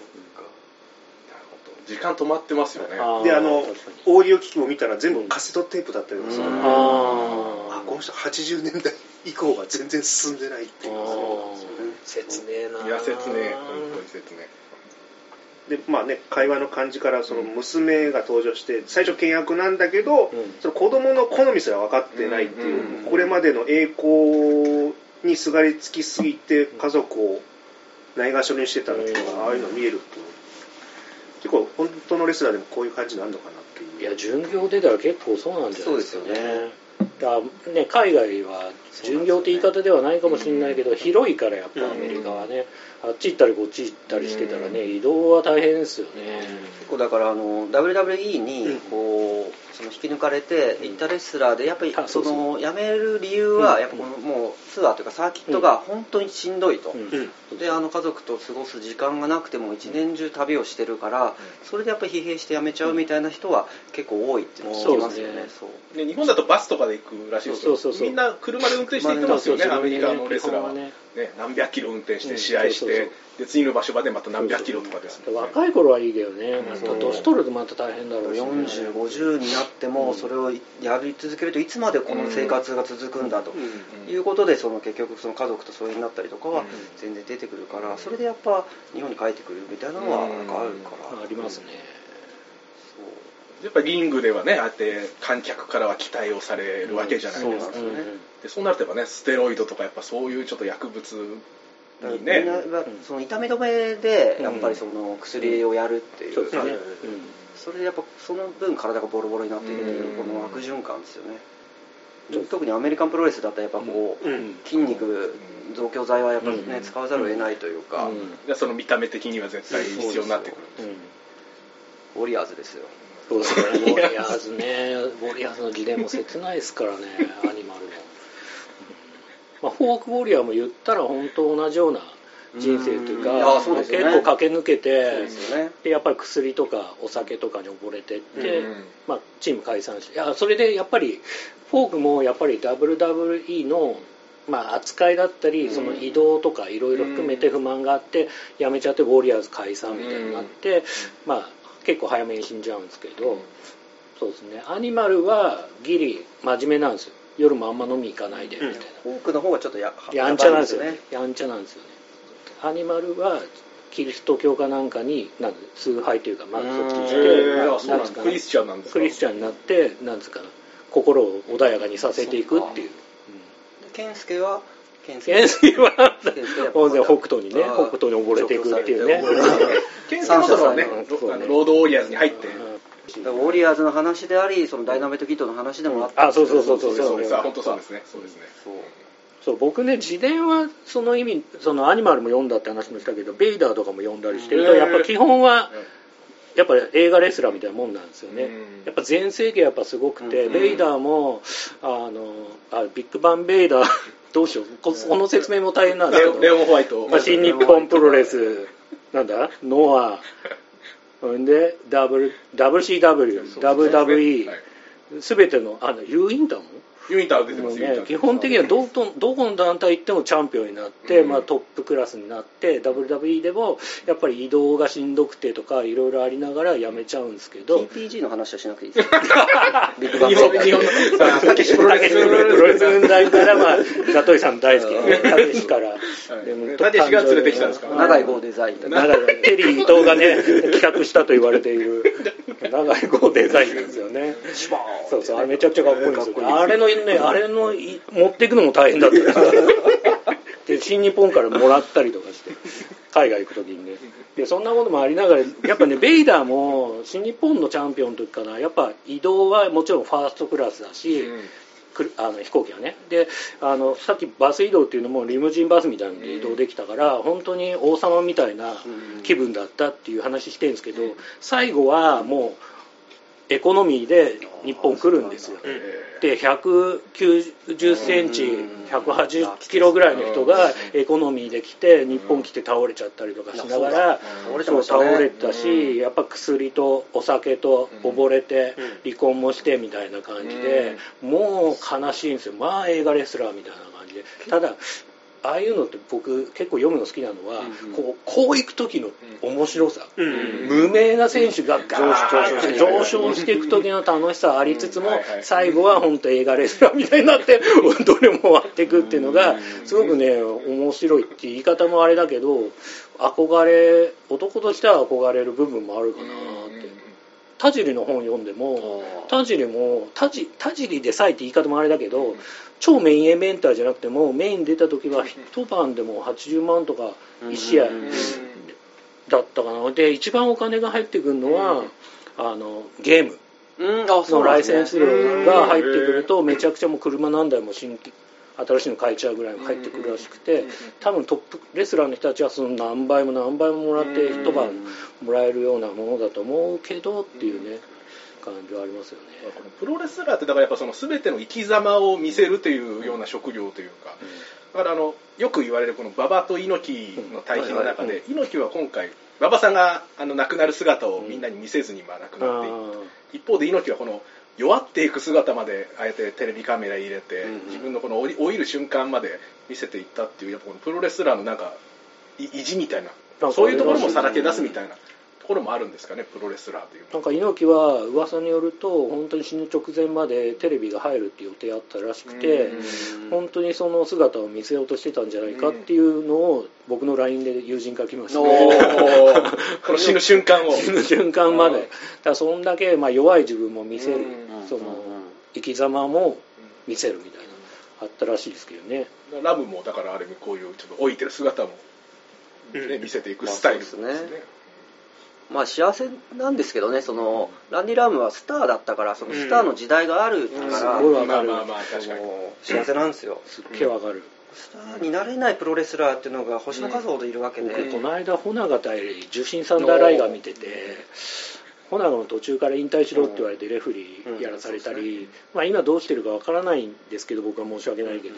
[SPEAKER 4] 間止まってますよね。
[SPEAKER 1] であのオーディオ機器も見たら全部カセットテープだったりとかさ、
[SPEAKER 2] うん。
[SPEAKER 3] あ
[SPEAKER 1] あこの人80年代以降は全然進んでないっていう
[SPEAKER 3] あ切ね。えない
[SPEAKER 4] や説明本当に説明
[SPEAKER 1] でまあね会話の感じからその娘が登場して最初険悪なんだけど、
[SPEAKER 3] うん。
[SPEAKER 1] その子供の好みすら分かってないっていう、
[SPEAKER 4] うん。
[SPEAKER 1] これまでの栄光にすがりつきすぎて家族をないがしろにしてたのが、
[SPEAKER 3] うん。
[SPEAKER 1] ああいうの見えるっていう結構本当のレスラーでもこういう感じになるのかなっていう。
[SPEAKER 3] いや巡業出たら結構そうなんじゃないですか
[SPEAKER 2] そうですよ
[SPEAKER 3] ね。だからね海外は巡業って言い方ではないかもしれないけど、広いからやっぱアメリカはね、あっち行ったりこっち行ったりしてたらね、移動は大変ですよね、
[SPEAKER 2] 結構だからあの WWE に
[SPEAKER 1] うん。
[SPEAKER 2] こうその引き抜かれて行ったレスラーでやっぱり
[SPEAKER 3] あそ
[SPEAKER 2] の辞める理由は
[SPEAKER 3] うん。
[SPEAKER 2] やっぱこのもうツアーというかサーキットが本当にしんどいと、
[SPEAKER 3] うん。
[SPEAKER 1] うん
[SPEAKER 2] であの家族と過ごす時間がなくても一年中旅をしてるからそれでやっぱり疲弊して辞めちゃうみたいな人は結構多いっていうのを聞きますよね。
[SPEAKER 3] そ
[SPEAKER 2] そう。
[SPEAKER 4] ね日本だとバスとかで行くらしいですよ。
[SPEAKER 3] そうそうそう。
[SPEAKER 4] みんな車で運転して行ってますよねアメリカのレスラーは。
[SPEAKER 3] 基
[SPEAKER 4] ね何百キロ運転して
[SPEAKER 3] うん。
[SPEAKER 4] 試合して
[SPEAKER 3] そうそうそう
[SPEAKER 4] で次の場所までまた何百キロとかですね。
[SPEAKER 3] 若い頃はいいけどね。
[SPEAKER 2] う
[SPEAKER 3] 年取るとまた大変だろう。し、ね、
[SPEAKER 2] 4050になってもそれをやり続けるといつまでこの生活が続くんだと
[SPEAKER 4] うん。
[SPEAKER 2] いうことでその結局その家族と疎遠になったりとかは
[SPEAKER 4] うん。
[SPEAKER 2] 全然出てくるからそれでやっぱ日本に帰ってくるみたいなのはなんかあるから。
[SPEAKER 3] ありますね。
[SPEAKER 4] やっぱリングではねああやって観客からは期待をされるわけじゃないですか、
[SPEAKER 2] そう。なん。ですよね
[SPEAKER 4] でそうなるとやっぱねステロイドとかやっぱそういうちょっと薬物
[SPEAKER 2] だから
[SPEAKER 4] にね
[SPEAKER 2] みん。ながその痛み止めでやっぱりその薬をやるっていう。
[SPEAKER 3] そうですね、
[SPEAKER 1] はい
[SPEAKER 2] それでやっぱその分体がボロボロになっているという
[SPEAKER 4] うん。
[SPEAKER 2] この悪循環ですよね。特にアメリカンプロレスだったらやっぱこう、
[SPEAKER 1] うん。
[SPEAKER 2] 筋肉増強剤はやっぱりね、
[SPEAKER 3] うん。
[SPEAKER 2] 使わざるを得ないというか、
[SPEAKER 3] うん。
[SPEAKER 4] でその見た目的には絶対必要になってくる。
[SPEAKER 3] うん。
[SPEAKER 2] ウォリアーズですよ。
[SPEAKER 3] そうですね、ウォリアーズ。ね、ウォリアーズの自伝も切ないですからね、アニマルも。まあ、ホークウォリアーも言ったら本当同じような人生というか、
[SPEAKER 2] うね
[SPEAKER 3] 結構駆け抜けて
[SPEAKER 2] でね
[SPEAKER 3] でやっぱり薬とかお酒とかに溺れてって、
[SPEAKER 4] うん
[SPEAKER 3] まあ、チーム解散していやそれでやっぱりホークもやっぱり WWE の、まあ、扱いだったりその移動とかいろいろ含めて不満があって辞めちゃってウォリアーズ解散みたいになって、まあ、結構早めに死んじゃうんですけど、そうですね。アニマルはギリ真面目なんですよ夜もあんま飲み行かないでみたいな。
[SPEAKER 2] フォークの方がちょっとや
[SPEAKER 3] やんちゃなんですよね。
[SPEAKER 2] や
[SPEAKER 3] んちゃなんですよね。アニマルはキリスト教かなんかになんか崇拝というかまあそっちにして
[SPEAKER 4] クリスチャンなんですか？
[SPEAKER 3] クリスチャンになってなんつうかな心を穏やかにさせていくっていう。
[SPEAKER 2] 健介は？健
[SPEAKER 3] 健介は
[SPEAKER 2] 健介は
[SPEAKER 3] 当然北斗にね北斗に溺れていくっていうね。
[SPEAKER 2] 上京されて
[SPEAKER 4] ケンセロドのね
[SPEAKER 3] 三者三様
[SPEAKER 4] あのロードウォリアーズに入って。
[SPEAKER 3] うん
[SPEAKER 2] ウォリアーズの話でありそのダイナマイトキッドの話でもあった
[SPEAKER 3] あそうそうそうそう
[SPEAKER 4] そうです本当そうですねそうですね
[SPEAKER 2] そう
[SPEAKER 3] そう僕ね自伝はその意味そのアニマルも読んだって話もしたけどベイダーとかも読んだりしてるとやっぱ基本はやっぱ映画レスラーみたいなもんなんですよね、
[SPEAKER 4] うん
[SPEAKER 3] やっぱ全盛期はやっぱすごくて、
[SPEAKER 2] うん
[SPEAKER 3] ベイダーもあのあビッグバンベイダーどうしようここの説明も大変なんですけど
[SPEAKER 4] レオレオン・ホワイト
[SPEAKER 3] まあ、新日本プロレスなんだノアほんで WCW、WWE
[SPEAKER 4] はい。
[SPEAKER 3] すべてのあの U インターも
[SPEAKER 4] ユニター出てます
[SPEAKER 3] ね基本的にはどこどこの団体行ってもチャンピオンになって、
[SPEAKER 4] うん。
[SPEAKER 3] まあ、トップクラスになって WWE でもやっぱり移動がしんどくてとかいろいろありながら辞めちゃうんですけど
[SPEAKER 2] TPG の話はしなくていいですか ビッグバン
[SPEAKER 4] 日本日本の。たけしプロレス
[SPEAKER 3] から、まあ、さん大好きなねたけしから、でも
[SPEAKER 4] たけしが連れてきたんですか？
[SPEAKER 2] 長い号デザイン
[SPEAKER 3] テリー伊藤がね企画したと言われている。長い号デザインですよね。そうそうあれめちゃくちゃかっこいいんですよ。ねあれのねあれのい持っていくのも大変だった。ん ですよで新日本からもらったりとかして海外行く時にね。でそんなこともありながらやっぱねベイダーも新日本のチャンピオンの時かなやっぱ移動はもちろんファーストクラスだし、くるあの飛行機はね。であのさっきバス移動っていうのもリムジンバスみたいなので移動できたから、本当に王様みたいな気分だったっていう話してるんですけど、最後はもうエコノミーで日本来るんですよ、で190センチ180キロぐらいの人がエコノミーで来て日本来て倒れちゃったりとかしながら
[SPEAKER 2] 倒れた
[SPEAKER 3] しやっぱ薬とお酒と溺れて離婚もしてみたいな感じでもう悲しいんですよ。まあ映画レスラーみたいな感じで。ただああいうのって僕結構読むの好きなのは、こうこう行く時の面白さ、
[SPEAKER 1] うん
[SPEAKER 3] 無名な選手がガーッと上昇していく。時の楽しさはありつつも最後は本当映画レスラーみたいになって どれも終わっていくっていうのがすごくね面白いっていう言い方もあれだけど憧れ男としては憧れる部分もあるかなって田尻の本読んでも田尻も田尻田尻でさえって言い方もあれだけど超メインイベンターじゃなくてもメイン出た時は一晩でも80万とか1試合だったかな。で一番お金が入ってくるのはあのゲーム。のライセンス料が入ってくるとめちゃくちゃもう車何台も新規新しいの買えちゃうぐらい入ってくるらしくて多分トップレスラーの人たちはその何倍も何倍ももらって一晩もらえるようなものだと思うけどっていうね感じはありますよね。
[SPEAKER 4] プロレスラーってだからやっぱその全ての生き様を見せるというような職業というか、だからあのよく言われるこの馬場と猪木の対比の中
[SPEAKER 3] うん。
[SPEAKER 4] で、猪木は今回馬場さんがあの亡くなる姿をみんなに見せずにまあ亡くなって一方で猪木はこの弱っていく姿まであえてテレビカメラ入れて、
[SPEAKER 2] うん
[SPEAKER 4] 自分のこの老いる瞬間まで見せていったっていうやっぱこのプロレスラーのなんかい意地みたいな。そういうところもさらけ出すみたいなところもあるんですかねプロレスラーという
[SPEAKER 3] なんか猪木は噂によると本当に死ぬ直前までテレビが入るっていう予定あったらしくて
[SPEAKER 4] うん
[SPEAKER 3] 本当にその姿を見せようとしてたんじゃないかっていうのを僕の LINE で友人から来ました、
[SPEAKER 2] お
[SPEAKER 3] ね、
[SPEAKER 2] ー。
[SPEAKER 4] この死ぬ瞬間を。
[SPEAKER 3] 死ぬ瞬間まで。
[SPEAKER 4] うん。
[SPEAKER 3] だからそんだけまあ弱い自分も見せる。
[SPEAKER 4] うん
[SPEAKER 3] その生き様も見せるみたいなあったらしいですけどね。
[SPEAKER 4] ラブもだからある意味こういうちょっと老いてる姿も、ね見せていくスタイルですね,、
[SPEAKER 2] まあまあ幸せなんですけどねそのランディ・ラムはスターだったからそのスターの時代があるから、
[SPEAKER 3] すごいわかる。
[SPEAKER 4] まあまあまあ確かに。
[SPEAKER 2] 幸せなん。ですよ
[SPEAKER 3] すっげえわかる、
[SPEAKER 2] スターになれないプロレスラーっていうのが星の数ほどいるわけで、
[SPEAKER 3] 僕この間穂永対重心サンダーライガー見てて穂永の途中から引退しろって言われてレフェリーやらされたり、まあ、今どうしてるかわからないんですけど僕は申し訳ないけど、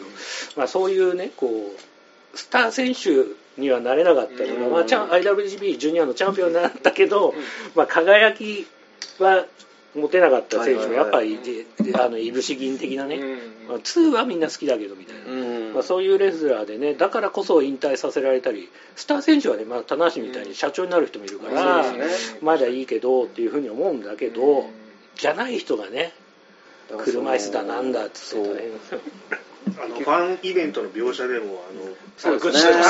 [SPEAKER 3] まあ、そういうねこうスター選手にはなれなかったりとか、まあ、IWGP ジュニアのチャンピオンになったけど、まあ、輝きは持てなかった選手もやっぱりあのいぶし銀的なね、まあ、2はみんな好きだけどみたいな。
[SPEAKER 2] うん。
[SPEAKER 3] まあ、そういうレスラーでねだからこそ引退させられたりスター選手はね、まあ、棚橋みたいに社長になる人もいるから、まだいいけどっていうふうに思うんだけど、じゃない人がね車椅子だなんだって大変ですよ
[SPEAKER 1] あのファンイベントの描写でもあの
[SPEAKER 2] そうですね。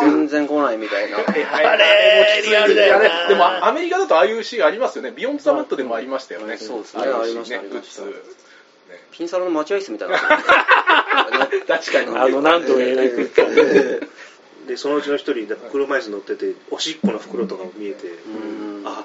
[SPEAKER 2] 全然来ないみたいな。
[SPEAKER 4] あ
[SPEAKER 3] れリアルだよな。
[SPEAKER 4] でもアメリカだとああいうシーンありますよね。ビヨンドザマットでもありましたよね。
[SPEAKER 2] そうですね。
[SPEAKER 4] あ
[SPEAKER 2] りました
[SPEAKER 4] ねグッズ。ね。
[SPEAKER 2] ピンサロの待合室みたいな。
[SPEAKER 4] 確かに。
[SPEAKER 3] あのなんとも言えない空間。
[SPEAKER 1] でそのうちの一人車椅子乗ってておしっこの袋とかも見えて。
[SPEAKER 2] うん。
[SPEAKER 1] あ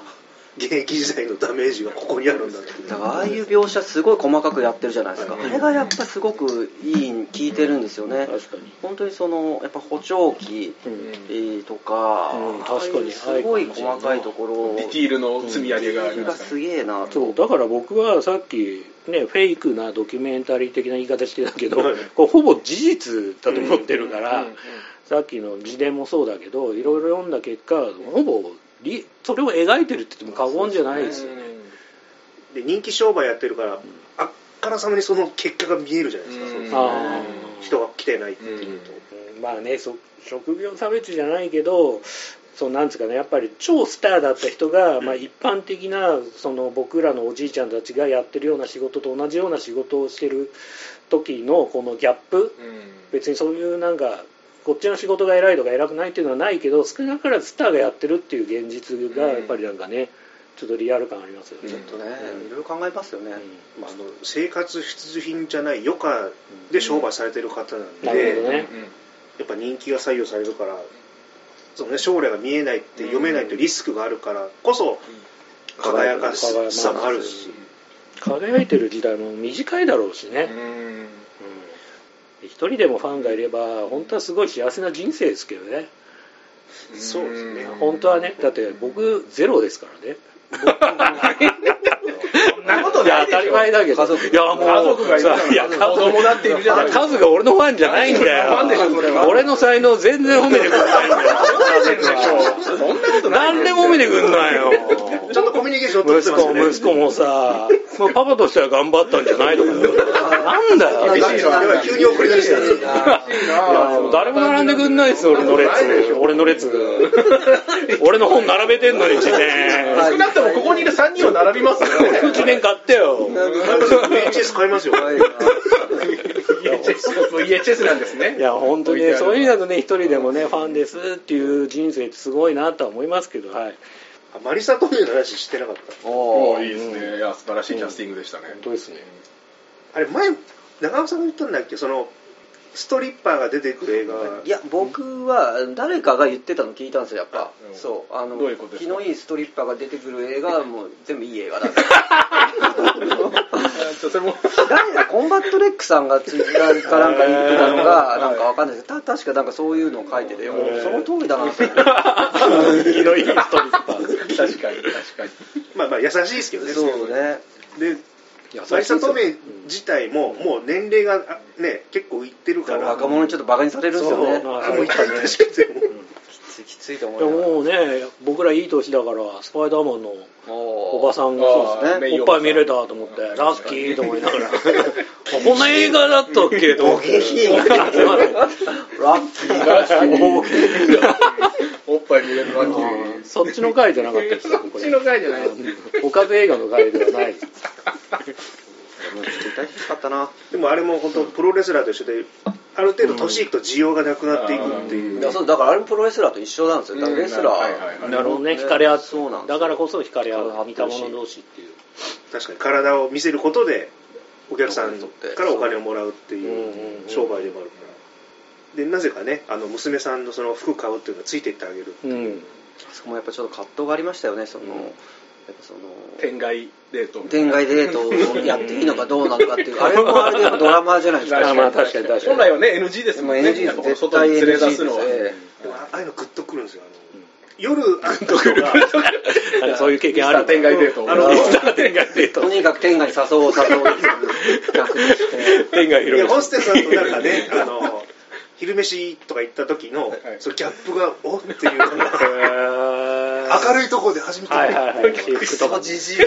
[SPEAKER 1] 現役時代のダメージがここにあるんだって
[SPEAKER 2] だからああいう描写すごい細かくやってるじゃないですか、あれがやっぱすごくいい効いてるんですよね。
[SPEAKER 3] 確かに。
[SPEAKER 2] 本当にそのやっぱ補聴器
[SPEAKER 3] うん
[SPEAKER 2] とか、
[SPEAKER 3] うん。確かに。
[SPEAKER 2] すごい細かいところ
[SPEAKER 4] ディティールの積み上げがあり
[SPEAKER 2] がす
[SPEAKER 4] ますからね。
[SPEAKER 2] げえなと。
[SPEAKER 3] そう。だから僕はさっきねフェイクなドキュメンタリー的な言い方してたけど、
[SPEAKER 1] はい。
[SPEAKER 3] こうほぼ事実だと思ってるから、
[SPEAKER 4] うん。うん。
[SPEAKER 3] さっきの自伝もそうだけどいろいろ読んだ結果ほぼリそれを描いてるって言っても過言じゃないですよ。ね。
[SPEAKER 1] で人気商売やってるからあっからさまにその結果が見えるじゃないですか、
[SPEAKER 4] うん。
[SPEAKER 1] そう
[SPEAKER 3] あ
[SPEAKER 1] 人が来てないっていうと、
[SPEAKER 3] うん。まあねそ職業差別じゃないけどそうなんですかねやっぱり超スターだった人が、まあ、一般的なその僕らのおじいちゃんたちがやってるような仕事と同じような仕事をしてる時のこのギャップ。別にそういうなんかこっちの仕事が偉いとか偉くないっていうのはないけど少なからずスターがやってるっていう現実がやっぱりなんかねちょっとリアル感ありますよね。
[SPEAKER 2] ちょっとねいろいろ考えますよね、
[SPEAKER 1] まあ、あの生活必需品じゃない余暇で商売されてる方なんで、
[SPEAKER 3] なるほどね。
[SPEAKER 1] やっぱ人気が左右されるからその、ね、将来が見えないって読めないとリスクがあるからこそ輝かしさもあるし、
[SPEAKER 3] 輝いてる時代も短いだろうしね、うん一人でもファンがいれば本当はすごい幸せな人生ですけどね。
[SPEAKER 1] そうですね。
[SPEAKER 3] 本当はねだって僕ゼロですからね。
[SPEAKER 4] そんなこと
[SPEAKER 3] いや当た
[SPEAKER 4] ないでしょ
[SPEAKER 3] り前だけど。
[SPEAKER 2] 家族
[SPEAKER 3] いやもう
[SPEAKER 4] 家族がいるじゃない。
[SPEAKER 3] さいや
[SPEAKER 4] 子供だっているじゃない。
[SPEAKER 3] カズが俺のファンじゃないんだよ。
[SPEAKER 4] ファンでしょそれは。
[SPEAKER 3] 俺の才能全然褒めてくんない。んだよ
[SPEAKER 4] そんなことない
[SPEAKER 3] 何でも褒めてくんないよ。
[SPEAKER 1] ちゃんとコミュニケーション取って
[SPEAKER 3] 息子
[SPEAKER 1] ますよね。
[SPEAKER 3] 息子もさ、まあ、パパとしては頑張ったんじゃないとかなんだよ。
[SPEAKER 4] 厳しいな
[SPEAKER 1] やばい急に送り出した
[SPEAKER 3] いやもう誰も並んでくんないですよ俺の列。俺の列。俺の本並べてんのに自然
[SPEAKER 4] 少なくともここにいる3人は並びますよね。
[SPEAKER 3] 自伝買ってよ。
[SPEAKER 1] VHS 買いますよ。
[SPEAKER 4] VHS なんですね。
[SPEAKER 3] いや本当にねそういう意味だとね一人でもねファンですっていう人生ってすごいなとは思いますけどはい。
[SPEAKER 1] あマリサ・トメイの話知ってなかった。
[SPEAKER 2] おー
[SPEAKER 4] おーいいですね。いや素晴らしいキャスティングでしたね。
[SPEAKER 3] 本当ですね。
[SPEAKER 1] あれ前長尾さんが言ったんだっけ？そのストリッパーが出てくる映画。
[SPEAKER 2] いや僕は誰かが言ってたの聞いたんですよやっぱ。
[SPEAKER 4] うん。
[SPEAKER 2] そう。あの
[SPEAKER 4] どういうことですか？
[SPEAKER 2] 気のいいストリッパーが出てくる映画は もう全部いい映画だ
[SPEAKER 4] それも。
[SPEAKER 2] 誰だ？コンバット REC さんがツイッターかなんか言ってたのが なんかわかんないです。けどた確かなんかそういうのを書いててもうその通りだなと思って。
[SPEAKER 3] 気のいいストリッパー。
[SPEAKER 4] 確かに確かに。
[SPEAKER 1] まあまあ優しいですけどね。
[SPEAKER 2] そうね。
[SPEAKER 1] でマリサト自体ももう年齢があね結構いってるから。
[SPEAKER 2] 若者にちょっとバカにされるんですよね
[SPEAKER 1] くても
[SPEAKER 2] きついと思
[SPEAKER 3] で
[SPEAKER 2] いながら
[SPEAKER 3] ももうね僕らいい年だからスパイダーマンのおばさんが
[SPEAKER 4] あーメイン
[SPEAKER 3] おっぱい見れたと思ってラッキーと思いながら。こんな映画だったっけと思って。
[SPEAKER 2] ラッキー。ラッキー。
[SPEAKER 4] おっぱい見れるわけ
[SPEAKER 3] そっちの回じゃなかったです
[SPEAKER 4] そっちの回じゃない。
[SPEAKER 3] おかず映画の回ではない。
[SPEAKER 2] も うちょっと痛々しかったな。
[SPEAKER 1] でもあれも本当プロレスラーと一緒である程度年いくと需要がなくなっていくっていう。
[SPEAKER 2] うだからあれもプロレスラーと一緒なんですよ。だからレスラ
[SPEAKER 4] はいはいはい
[SPEAKER 2] ー
[SPEAKER 3] なるほどね。惹かれ合う
[SPEAKER 2] そうなん
[SPEAKER 3] だからこそ惹かれ合う似た者同士っていう。
[SPEAKER 1] 確かに体を見せることでお客さんからお金をもらうっていう商売でもあるから。でなぜかねあの娘さんのその服買うっていうのがついていってあげる
[SPEAKER 3] う。ん。
[SPEAKER 2] あそこもやっぱちょっと葛藤がありましたよねその、やっぱその
[SPEAKER 4] 天外デート
[SPEAKER 2] 天外デートをやっていいのかどうなのかっていう あれもあれでやっぱドラマじゃないですか。
[SPEAKER 3] あまあ確かに確かに。
[SPEAKER 4] 本来はね NG です
[SPEAKER 2] もうん
[SPEAKER 4] もね。
[SPEAKER 2] NG
[SPEAKER 4] やっぱ
[SPEAKER 2] 絶対
[SPEAKER 4] 外に連れ
[SPEAKER 2] NG です
[SPEAKER 4] 出すのは。
[SPEAKER 2] え
[SPEAKER 1] でもああいうのグッとくるんですよ。夜会った人が
[SPEAKER 3] なんかそういう経験ある
[SPEAKER 4] 天外デート。
[SPEAKER 1] あの
[SPEAKER 3] 天外デート。
[SPEAKER 2] とにかく天下に誘おう誘おう
[SPEAKER 3] 天外広
[SPEAKER 1] ホステスさんとなんかね あの昼飯とか行った時の、
[SPEAKER 4] はい
[SPEAKER 1] そのギャップがおっていう。の が明
[SPEAKER 3] 明
[SPEAKER 1] るいところで初めて。
[SPEAKER 2] じじい
[SPEAKER 1] 本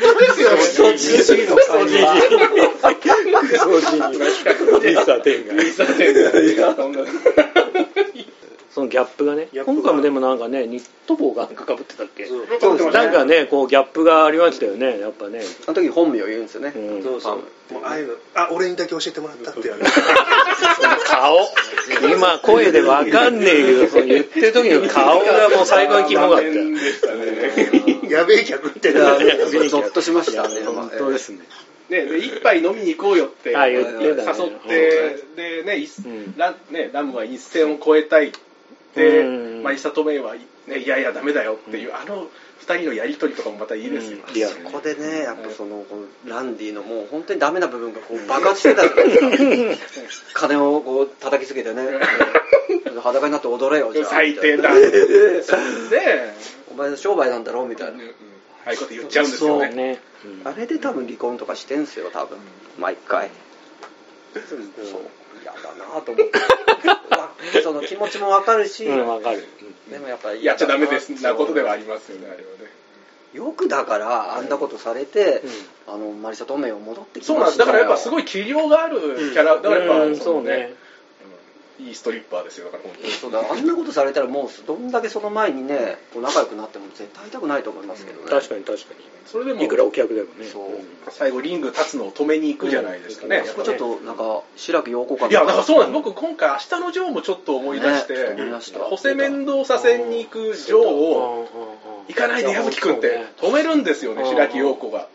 [SPEAKER 1] 当ですよ
[SPEAKER 2] クソじじい。の会話
[SPEAKER 3] ミスター天外
[SPEAKER 4] ミスター天外 そ
[SPEAKER 3] のギャップがね。今回もでもなんかねニット帽がなんかかぶってたっけ？
[SPEAKER 1] そう。
[SPEAKER 2] そうですね。
[SPEAKER 3] なんかねこうギャップがありましたよねやっぱね。
[SPEAKER 2] あの時本名を言うんですよね、
[SPEAKER 3] うん。
[SPEAKER 1] そうそうもうああいう。のあ俺にだけ教えてもらったってやる
[SPEAKER 3] 顔。今声でわかんねえけどその言ってる時の顔がもう最高にキモかった。
[SPEAKER 1] やべえ客ってな
[SPEAKER 2] ゾッとしましたね
[SPEAKER 3] 本当ですね。
[SPEAKER 4] ね、で一杯飲みに行こうよって
[SPEAKER 3] あ
[SPEAKER 4] 誘
[SPEAKER 3] 言って
[SPEAKER 4] でね、い
[SPEAKER 3] ん。
[SPEAKER 4] ラねラムは一線を越えたいっまあ、イサトメイは、ね、いやいやダメだよっていう、あの二人のやりとりとかもまたいいですよ、
[SPEAKER 3] うん。リアル
[SPEAKER 2] ここでねやっぱそのこのランディのもう本当にダメな部分がこう爆発してたじゃないですか。金をこう叩きつけてね。裸になって踊れよじゃあ。
[SPEAKER 4] 最低だ。
[SPEAKER 2] みたいな
[SPEAKER 4] で、
[SPEAKER 2] お前の商売なんだろみたいな。
[SPEAKER 4] うんうんああいうこと言っちゃうんですよね。
[SPEAKER 3] ね。うん。
[SPEAKER 2] あれで多分離婚とかしてんすよ多分。毎回。そう嫌だなと思って。わその気持ちもわかるし、
[SPEAKER 3] うんわかる。
[SPEAKER 2] でもやっぱり
[SPEAKER 4] やっちゃダメですなことではあ
[SPEAKER 2] り
[SPEAKER 4] りますよね、あれはね。
[SPEAKER 2] よくだからあんなことされて、あのマリサ・トメイを戻ってき
[SPEAKER 4] そうなんです。だからやっぱすごい器量があるキャラ、だからやっぱ、
[SPEAKER 3] うんそうね。
[SPEAKER 4] うんいいストリッパーですよ、だから本当に。
[SPEAKER 2] そうだあんなことされたらもうどんだけその前にねこう仲良くなっても絶対会いたくないと思いますけどね、
[SPEAKER 3] 確かに確か
[SPEAKER 4] それでも
[SPEAKER 3] にいくらお客でもね。
[SPEAKER 2] そう
[SPEAKER 4] 最後リング立つのを止めに行くじゃないですかね。
[SPEAKER 3] うん
[SPEAKER 2] そこちょっとなんか白木陽子感
[SPEAKER 4] いや、だからそうなんです。僕、今回、明日のジョーもちょっと思い出して、
[SPEAKER 2] ね思い出した。
[SPEAKER 4] ホセメンドーサ戦に行くジョーを、行かないで矢吹君って止めるんですよね、
[SPEAKER 3] うん。
[SPEAKER 4] 白木陽子が。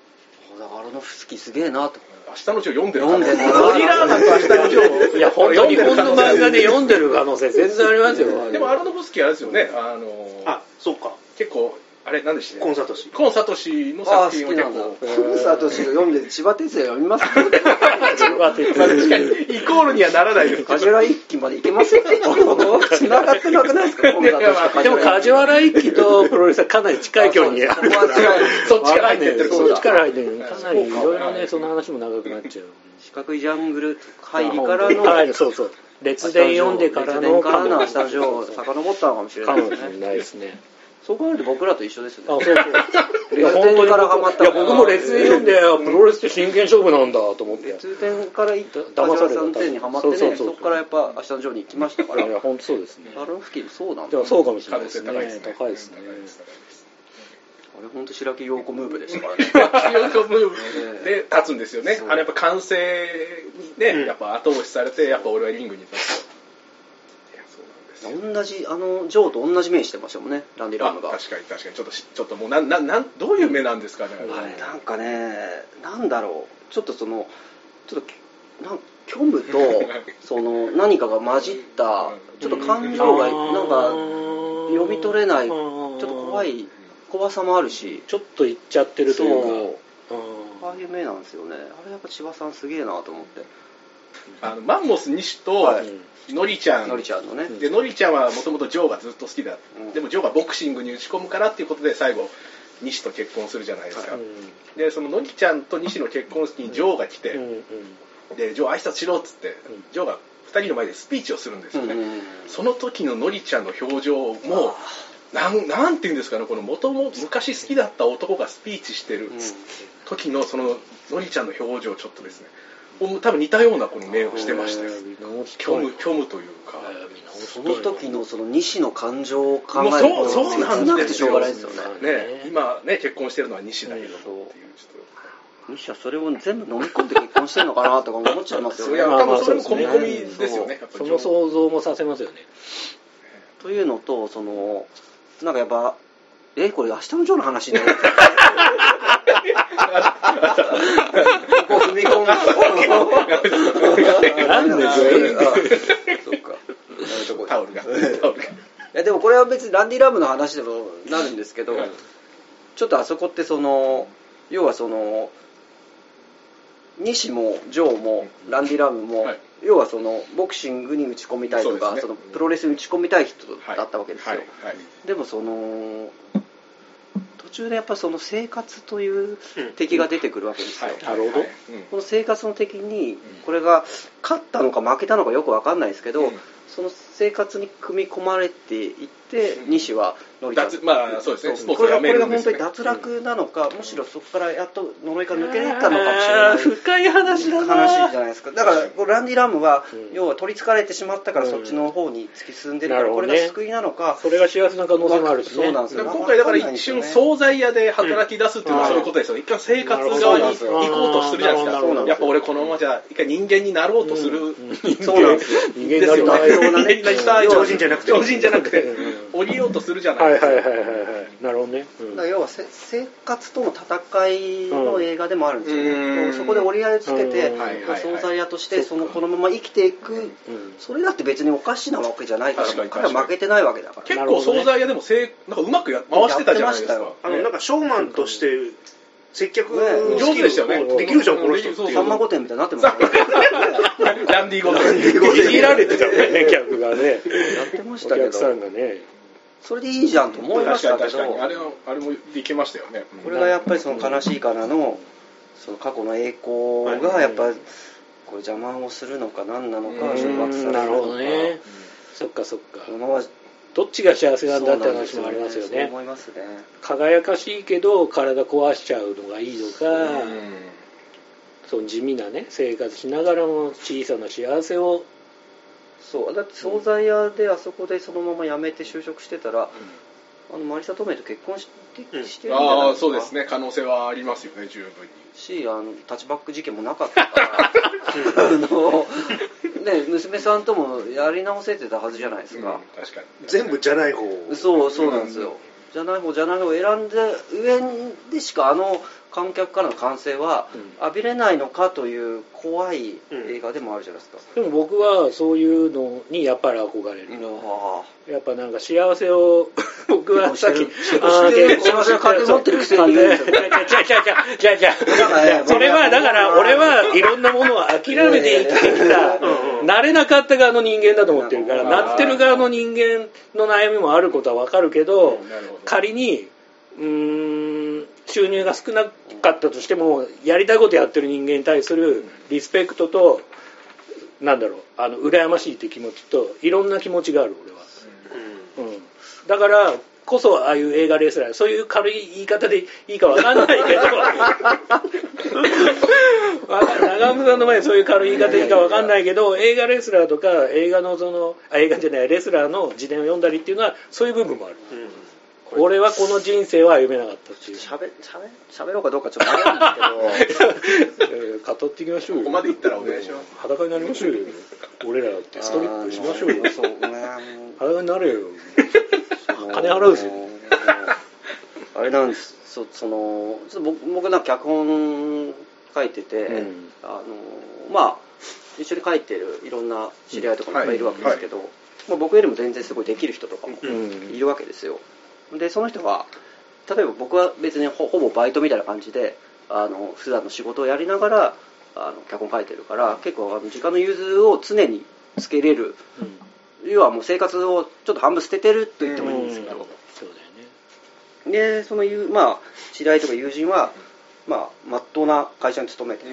[SPEAKER 2] だからあの好きすげえなと
[SPEAKER 4] 明日のジョー読んでる
[SPEAKER 2] 読んでる。
[SPEAKER 4] ノリラーマンと明日のジョー。
[SPEAKER 3] いや本当に日本の漫画で読んでる可能性全然ありますよ。
[SPEAKER 4] でも、アロノフスキーあれですよね、あの、
[SPEAKER 1] あそうか。
[SPEAKER 4] 結構、あれ、何でした
[SPEAKER 1] コンサートし
[SPEAKER 4] コンサトシの作
[SPEAKER 2] 好きなんだ。
[SPEAKER 4] 品を結構。
[SPEAKER 2] コンサートし読んで千葉哲也読みます？
[SPEAKER 3] まあ
[SPEAKER 4] まあ確かに、イコールにはならないですけど。
[SPEAKER 2] 梶原一騎まで行けますよ。繋がってなくないですか？コンサートしか
[SPEAKER 3] でも梶原一騎とプロレスはかなり近い距離に。ある
[SPEAKER 2] そ
[SPEAKER 4] っちから入ってってる
[SPEAKER 3] そっちから入ってる。か。なりいろいろねその話も長くなっちゃう。
[SPEAKER 2] 四角いジャングル入りからの
[SPEAKER 3] はいそうそう。列伝読んでからの
[SPEAKER 2] 列伝からの明日のジョーを遡ったのかもしれないですねそう考えると僕らと一緒ですね。
[SPEAKER 3] あそうそう。いや
[SPEAKER 2] 列伝からハマった
[SPEAKER 3] いや僕も列伝読んでプロレスって真剣勝負なんだと思って。
[SPEAKER 2] 通典から行った
[SPEAKER 3] 騙された。
[SPEAKER 2] 梶原さん店にハマってね
[SPEAKER 3] そうそうそう
[SPEAKER 2] そこからやっぱ明日のジョーに行きましたから。
[SPEAKER 3] いや本当そうですね。
[SPEAKER 2] バロンフキーそうなんだ。
[SPEAKER 3] でもそうかもしれないですね。
[SPEAKER 4] 性高いですね。
[SPEAKER 3] 高いですね。
[SPEAKER 2] あれ本当白木陽子ムーブでしたからね。
[SPEAKER 4] ヨーコムーブ。で立つんですよね。あのやっぱ完成にね、
[SPEAKER 1] うん。
[SPEAKER 4] やっぱ後押しされて、やっぱ俺はリングに立つと。いや、そうなんですよ。
[SPEAKER 2] 同じあのジョーと同じ目してましたもんねランディ・ラ
[SPEAKER 4] あ
[SPEAKER 2] ムが。
[SPEAKER 4] 確かに確かに。ちょっとしちょっともうなんなんなんどういう目なんですかね、
[SPEAKER 2] あれなんかねなんだろう。ちょっとそのちょっとなん虚無と その何かが混じったちょっと感情がなんか読み取れないちょっと怖い怖さもあるし。
[SPEAKER 3] ちょっといっちゃってるというか。
[SPEAKER 2] ああいう目なんですよね。あれやっぱ千葉さんすげえなと思って
[SPEAKER 4] あのマンモス西と
[SPEAKER 2] はい。
[SPEAKER 4] のりちゃん、
[SPEAKER 2] のりちゃんのね。
[SPEAKER 4] でのりちゃんはもともとジョーがずっと好きだ、
[SPEAKER 2] うん。
[SPEAKER 4] でもジョーがボクシングに打ち込むからっていうことで最後西と結婚するじゃないですか、
[SPEAKER 3] うん。
[SPEAKER 4] でそののりちゃんと西の結婚式にジョーが来て、でジョー挨拶しろっつって、
[SPEAKER 3] ん。
[SPEAKER 4] ジョーが2人の前でスピーチをするんですよね、その時ののりちゃんの表情もなんなんていうんですかねこの元も昔好きだった男がスピーチしてる時のそののりちゃんの表情ちょっとですね多分似たようなこの目をしてましたよ。虚無虚無というか、
[SPEAKER 2] その時のその西の感情を考
[SPEAKER 4] もう
[SPEAKER 2] えると
[SPEAKER 4] そうそうなん
[SPEAKER 2] 切なくてしょう
[SPEAKER 4] ですよ
[SPEAKER 2] がないですよね。
[SPEAKER 4] ね今ね結婚してるのは西だけど。っていう。ちょっ
[SPEAKER 2] 西はそれを全部飲み込んで結婚してるのかなとか思っちゃいますよね。
[SPEAKER 4] いや多分それも込み込みですよね
[SPEAKER 3] その想像もさせますよね。
[SPEAKER 2] というのとそのなんかやっぱえこれ明日のジョーの話になるみ込む
[SPEAKER 3] なんで全員
[SPEAKER 2] あそっか
[SPEAKER 4] タオルが。タオルが
[SPEAKER 2] いやでもこれは別にランディ・ラムの話でもなるんですけど、
[SPEAKER 4] はい
[SPEAKER 2] ちょっとあそこってその要はその西もジョーもランディ・ラムも、
[SPEAKER 4] はい。
[SPEAKER 2] 要はそのボクシングに打ち込みたいとかそ、のプロレスに打ち込みたい人だったわけですよ、
[SPEAKER 4] はい。はい。
[SPEAKER 2] でもその途中でやっぱその生活という敵が出てくるわけですよ、
[SPEAKER 4] はい。
[SPEAKER 3] なるほど
[SPEAKER 4] うん。
[SPEAKER 2] この生活の敵にこれが勝ったのか負けたのかよく分かんないですけど、その生活に組み込まれていって、
[SPEAKER 4] うん。
[SPEAKER 2] 西は乗り換
[SPEAKER 4] 脱まあそうですね。スポーツをや
[SPEAKER 2] これがこれ
[SPEAKER 4] めるんですよね
[SPEAKER 2] が本当に脱落なのか、むしろそこからやっと呪いから抜けれたのかもしれない
[SPEAKER 3] 深い話だな。
[SPEAKER 2] 話じゃないですか。だからこうランディ・ラムは、
[SPEAKER 3] うん。
[SPEAKER 2] 要は取りつかれてしまったから
[SPEAKER 3] うん。
[SPEAKER 2] そっちの方に突き進んでるから、
[SPEAKER 3] なるほどね。
[SPEAKER 2] これが救いなのか。
[SPEAKER 3] それが幸せな可能性もあるしね。
[SPEAKER 2] そうなんですよ。
[SPEAKER 4] 今回だから一瞬惣菜屋で働き出すっていうのはそういうことですよ、一回生活側に行こうとするじゃないですか。やっぱ俺このままじゃ一回人間になろうとする、
[SPEAKER 2] そうなんですよ
[SPEAKER 3] 人間になりたい
[SPEAKER 4] ですよ。ね 人間になりたい
[SPEAKER 1] 常人じゃなくて。
[SPEAKER 4] 常人じゃなくて
[SPEAKER 3] うん。
[SPEAKER 4] 降りようとするじゃな
[SPEAKER 3] はいい
[SPEAKER 4] ですか、
[SPEAKER 3] はいはいはいはいなるほどね、うん。
[SPEAKER 2] だから要はせ生活との戦いの映画でもあるんですよ、
[SPEAKER 4] うん。
[SPEAKER 2] そこで折り合いをつけて
[SPEAKER 3] うん。
[SPEAKER 4] はいはいはい。
[SPEAKER 2] 惣菜屋としてそのこのまま生きていく、
[SPEAKER 3] うん。
[SPEAKER 2] それだって別におかしなわけじゃないから彼は負けてないわけだから。
[SPEAKER 4] 結構惣菜屋でもせいなんかうまくや回してたじゃないですか。
[SPEAKER 1] あのなんかショーマンとして接客
[SPEAKER 2] ね
[SPEAKER 4] 上手でしたよね。
[SPEAKER 1] できるじゃんこの人
[SPEAKER 2] さんま御殿みたいになってますね。
[SPEAKER 4] ランディーゴ
[SPEAKER 2] ランディーゴ
[SPEAKER 3] いじられてたもんね客がね。
[SPEAKER 2] やってましたけ
[SPEAKER 3] お客さん
[SPEAKER 2] ど
[SPEAKER 3] がね。
[SPEAKER 2] それでいいじゃんと思いましたけど。
[SPEAKER 4] に確かに。あれはあれもできましたよね。
[SPEAKER 2] これがやっぱりその悲しいからのその過去の栄光がやっぱりこれ邪魔をするのか何なのか
[SPEAKER 4] うん。
[SPEAKER 2] 掌握されるのか
[SPEAKER 3] なるほどね。そっかそっか。
[SPEAKER 2] このまま
[SPEAKER 3] どっちが幸せなんだって話もありますよ
[SPEAKER 2] そう
[SPEAKER 3] ね
[SPEAKER 2] 思いますね。
[SPEAKER 3] 輝かしいけど体壊しちゃうのがいいのか、
[SPEAKER 4] うん
[SPEAKER 3] その地味なね生活しながらも小さな幸せを、
[SPEAKER 2] そうだって惣菜屋であそこでそのまま辞めて就職してたら、あのマリサ・トメイと結婚して,、
[SPEAKER 1] うん。
[SPEAKER 2] してるんじゃない
[SPEAKER 4] ああ
[SPEAKER 2] ですか。
[SPEAKER 4] そうですね可能性はありますよね十分に
[SPEAKER 2] しあのタッチバック事件もなかったからあの、ね、娘さんともやり直せてたはずじゃないですか、
[SPEAKER 4] 確かに。
[SPEAKER 1] 全部じゃない方。
[SPEAKER 2] そうそうなんですよ、じゃない方じゃない方を選んで上でしかあの観客からの歓声は
[SPEAKER 3] うん。
[SPEAKER 2] 浴びれないのかという怖い映画でもあるじゃないですか、
[SPEAKER 3] でも僕はそういうのにやっぱり憧れる、
[SPEAKER 2] あ
[SPEAKER 3] やっぱなんか幸せを 僕はさっき
[SPEAKER 2] 幸せを金持ってるくせに言う。んですよ
[SPEAKER 3] じゃあじゃあじゃあじゃあそれはだから俺はいろんなものを諦めて生きてきた
[SPEAKER 1] うんうん
[SPEAKER 3] 慣れなかった側の人間だと思ってるから
[SPEAKER 4] うん
[SPEAKER 3] なってる側の人間の悩みもあることはわかるけど仮にうーん収入が少なかったとしてもやりたいことやってる人間に対するリスペクトとなんだろうあの羨ましいって気持ちといろんな気持ちがある俺は。うん、だからこそああいう映画レスラーそういう軽い言い方でいいかわかんないけど 長濱さんの前にそういう軽い言い方でいいかわかんないけど映画レスラーとか映画のそのあ映画じゃないレスラーの自伝を読んだりっていうのはそういう部分もある俺はこの人生は歩めなかったっていう。
[SPEAKER 2] しゃべしゃべしゃべろうかどうかちょっと迷うんですけど。
[SPEAKER 3] え ー語っていきましょうよ。
[SPEAKER 4] ここまでいったらお願いします。
[SPEAKER 3] 裸になりましょうよ。俺らだって。ストリップしましょうよ。
[SPEAKER 2] あのそうね。
[SPEAKER 3] 裸になれよ。金払うぞ
[SPEAKER 2] あれなんです。そその僕僕なんか脚本書いてて、
[SPEAKER 3] うん。
[SPEAKER 2] あのまあ一緒に書いてるいろんな知り合いとかもいっぱいいるわけですけど、まあ、僕よりも全然すごいできる人とかも
[SPEAKER 3] うん。
[SPEAKER 2] いるわけですよでその人は例えば僕は別にほほぼバイトみたいな感じであの普段の仕事をやりながらあの脚本書いてるから結構あの時間の融通を常につけれる。要はもう生活をちょっと半分捨ててると言ってもいいんですけど、
[SPEAKER 3] そうだよね。
[SPEAKER 2] でその友まあ知り合いとか友人はまあまっとうな会社に勤めて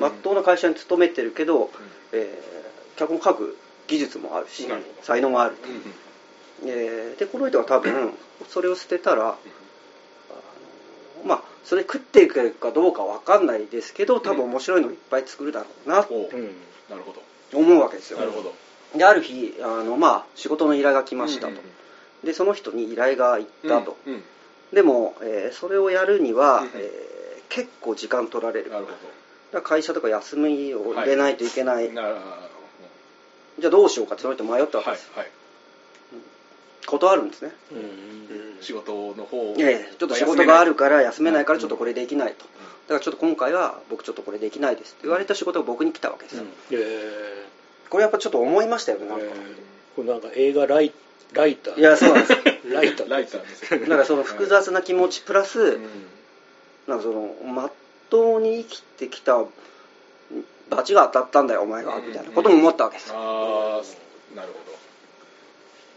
[SPEAKER 2] まっとうな会社に勤めてるけど、えー脚本書く技術もあるし才能もある、
[SPEAKER 4] うん
[SPEAKER 2] えーでこの人は多分それを捨てたらまあそれ食っていけるかどうかわかんないですけど多分面白いのいっぱい作るだろうなと
[SPEAKER 4] おう。
[SPEAKER 3] うん。
[SPEAKER 4] なるほど。
[SPEAKER 2] 思うわけですよ。
[SPEAKER 4] なるほど。
[SPEAKER 2] である日あの、まあ、仕事の依頼が来ましたと、
[SPEAKER 4] うんうん
[SPEAKER 2] でその人に依頼が行ったと、
[SPEAKER 4] うんうん。
[SPEAKER 2] でも、えーそれをやるには、
[SPEAKER 4] うん
[SPEAKER 2] えー結構時間取られる。
[SPEAKER 4] なるほ
[SPEAKER 2] だから会社とか休みを入れないといけない、
[SPEAKER 4] ど。なる
[SPEAKER 2] じゃあどうしようかってその人迷ったわけです、
[SPEAKER 4] はいはい
[SPEAKER 2] 断るんですね。
[SPEAKER 3] うん。
[SPEAKER 4] 仕事の方
[SPEAKER 2] いやいやちょっと仕事があるから休めないから
[SPEAKER 4] うん。
[SPEAKER 2] ちょっとこれできないと、だからちょっと今回は僕ちょっとこれできないですって言われた仕事が僕に来たわけですよ、
[SPEAKER 3] えー。
[SPEAKER 2] これやっぱちょっと思いましたよねなんか、
[SPEAKER 3] えー。これなんか映画ライライター。
[SPEAKER 2] いやそうなんです。
[SPEAKER 3] ライター。
[SPEAKER 4] ライターです。よ
[SPEAKER 2] なんかその複雑な気持ちプラス、
[SPEAKER 4] うん。
[SPEAKER 2] なんかそのまっとうに生きてきた罰が当たったんだよお前がみたいなことも思ったわけですよ。
[SPEAKER 4] ああなるほど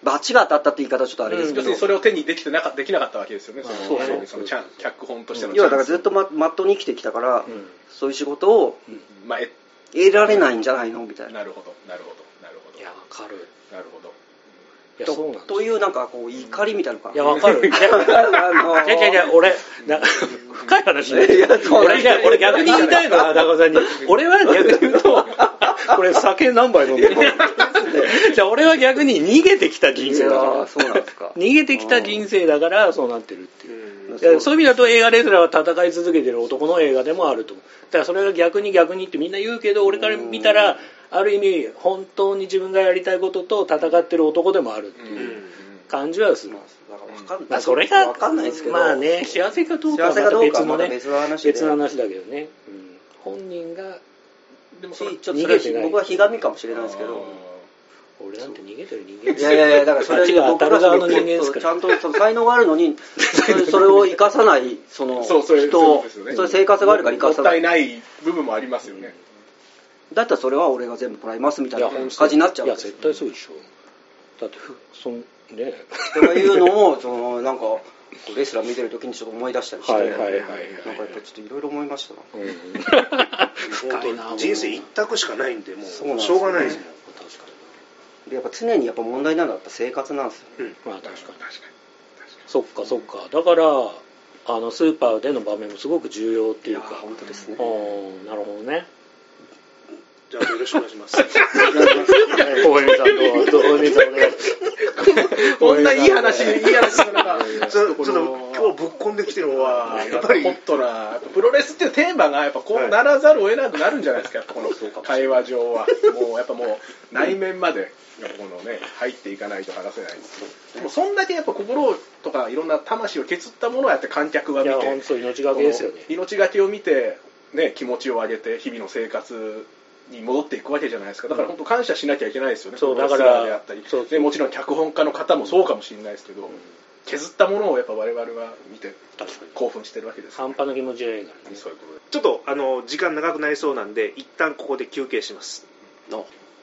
[SPEAKER 2] 罰が当たったって言い方はちょっとあれですけど、
[SPEAKER 4] 要するにそれを手にできてなかできなかったわけですよね。そ
[SPEAKER 3] う。
[SPEAKER 2] そう
[SPEAKER 4] そのチャン脚本としての
[SPEAKER 2] 要はだからずっとままっとうに生きてきたから、
[SPEAKER 3] うん。
[SPEAKER 2] そういう仕事を
[SPEAKER 4] まあえ
[SPEAKER 2] 得られないんじゃないの？みたいな。
[SPEAKER 4] なるほどなるほどなるほど。
[SPEAKER 3] いやわかる。
[SPEAKER 4] なるほど。
[SPEAKER 3] いやそうなんです
[SPEAKER 2] とというなんかこう怒りみたいなのが
[SPEAKER 3] いやわかる。い や
[SPEAKER 2] あのー
[SPEAKER 3] いやいやいや、俺、な深い話ね。
[SPEAKER 2] いやそう
[SPEAKER 3] 俺、いや俺逆に言いたいのは、中尾さんに。俺は逆に言うと、これ酒何杯飲んでる じゃあ俺は逆に逃げてきた人生だから。
[SPEAKER 2] そうなんですか。
[SPEAKER 3] 逃げてきた人生だからそうなってるっていう。
[SPEAKER 1] う
[SPEAKER 3] そういう意味だと映画レスラーは戦い続けてる男の映画でもあると思う。だからそれが逆に逆にってみんな言うけど、俺から見たら、ある意味、本当に自分がやりたいことと戦ってる男でもあるっていう感じはする。
[SPEAKER 2] だからわかんない。
[SPEAKER 3] まあそれが、
[SPEAKER 2] わかんないですけど。
[SPEAKER 3] まあね、幸せかどうかは別のね、
[SPEAKER 2] 別の話で。
[SPEAKER 3] 別の話だけどね。うん本人が、
[SPEAKER 4] でもそれ
[SPEAKER 2] しちょっとそれ
[SPEAKER 3] 逃げてない
[SPEAKER 2] 僕はひがみかもしれないですけど。
[SPEAKER 3] 俺なんて逃げてる人間
[SPEAKER 2] いやいやいや、だからそれ
[SPEAKER 3] あっちが当たる側の人間ですから。
[SPEAKER 2] ちゃんとその才能があるのに、そ れそれを生かさない、その
[SPEAKER 4] そうそういうね
[SPEAKER 2] 生活があるから生かさない。
[SPEAKER 4] もったいない部分もありますよね
[SPEAKER 2] だったらそれは俺が全部もらいますみたいな感じになっちゃう
[SPEAKER 3] いや、絶対そうでしょ。だって、ふそん、ね。
[SPEAKER 2] とかいうのも、そのなんか、レスラー見てる時にちょっと思い出したりして、
[SPEAKER 3] はいはいはいはい
[SPEAKER 2] なんかやっぱりちょっといろいろ思いましたな。
[SPEAKER 3] うん深いな
[SPEAKER 1] 本当人生一択しかないんでもうしょうがないですもん
[SPEAKER 3] 確か
[SPEAKER 2] でやっぱ常にやっぱ問題なのはやっぱ生活なんですよ。
[SPEAKER 3] に。まあ確かに。
[SPEAKER 4] 確かに
[SPEAKER 3] そっかそっか。だから、あの、スーパーでの場面もすごく重要っていうか。
[SPEAKER 2] 本当ですね。
[SPEAKER 3] うんなるほどね。
[SPEAKER 1] じゃあよろしくお願いします。
[SPEAKER 3] 大江さんどうぞ、大江さんお願いします。
[SPEAKER 4] こんないい話いい話なのが
[SPEAKER 1] ちょっと今日ぶっこんできてるのはやっぱり。
[SPEAKER 4] ホットなプロレスっていうテーマがやっぱこうならざるを得なくなるんじゃないですか この会話上は。もうやっぱもう内面までこのね入っていかないと話せないでもそんだけやっぱ心とかいろんな魂を削ったものをやって観客が
[SPEAKER 3] いや、
[SPEAKER 4] 見て
[SPEAKER 3] 本当命がけですよね。
[SPEAKER 4] この命がけを見て、ね、気持ちを上げて日々の生活に戻っていくわけじゃないですか。だから本当感謝しなきゃいけないですよね、
[SPEAKER 3] そうだから
[SPEAKER 4] であったり。
[SPEAKER 3] そう
[SPEAKER 4] でもちろん脚本家の方もそうかもしれないですけど、削ったものをやっぱ我々は見て
[SPEAKER 3] 確かに。
[SPEAKER 4] 興奮してるわけです。よ
[SPEAKER 3] 半端な気持ちがいいからね。
[SPEAKER 4] そういうことで。
[SPEAKER 1] ちょっとあの時間長くなりそうなんで一旦ここで休憩します。
[SPEAKER 2] の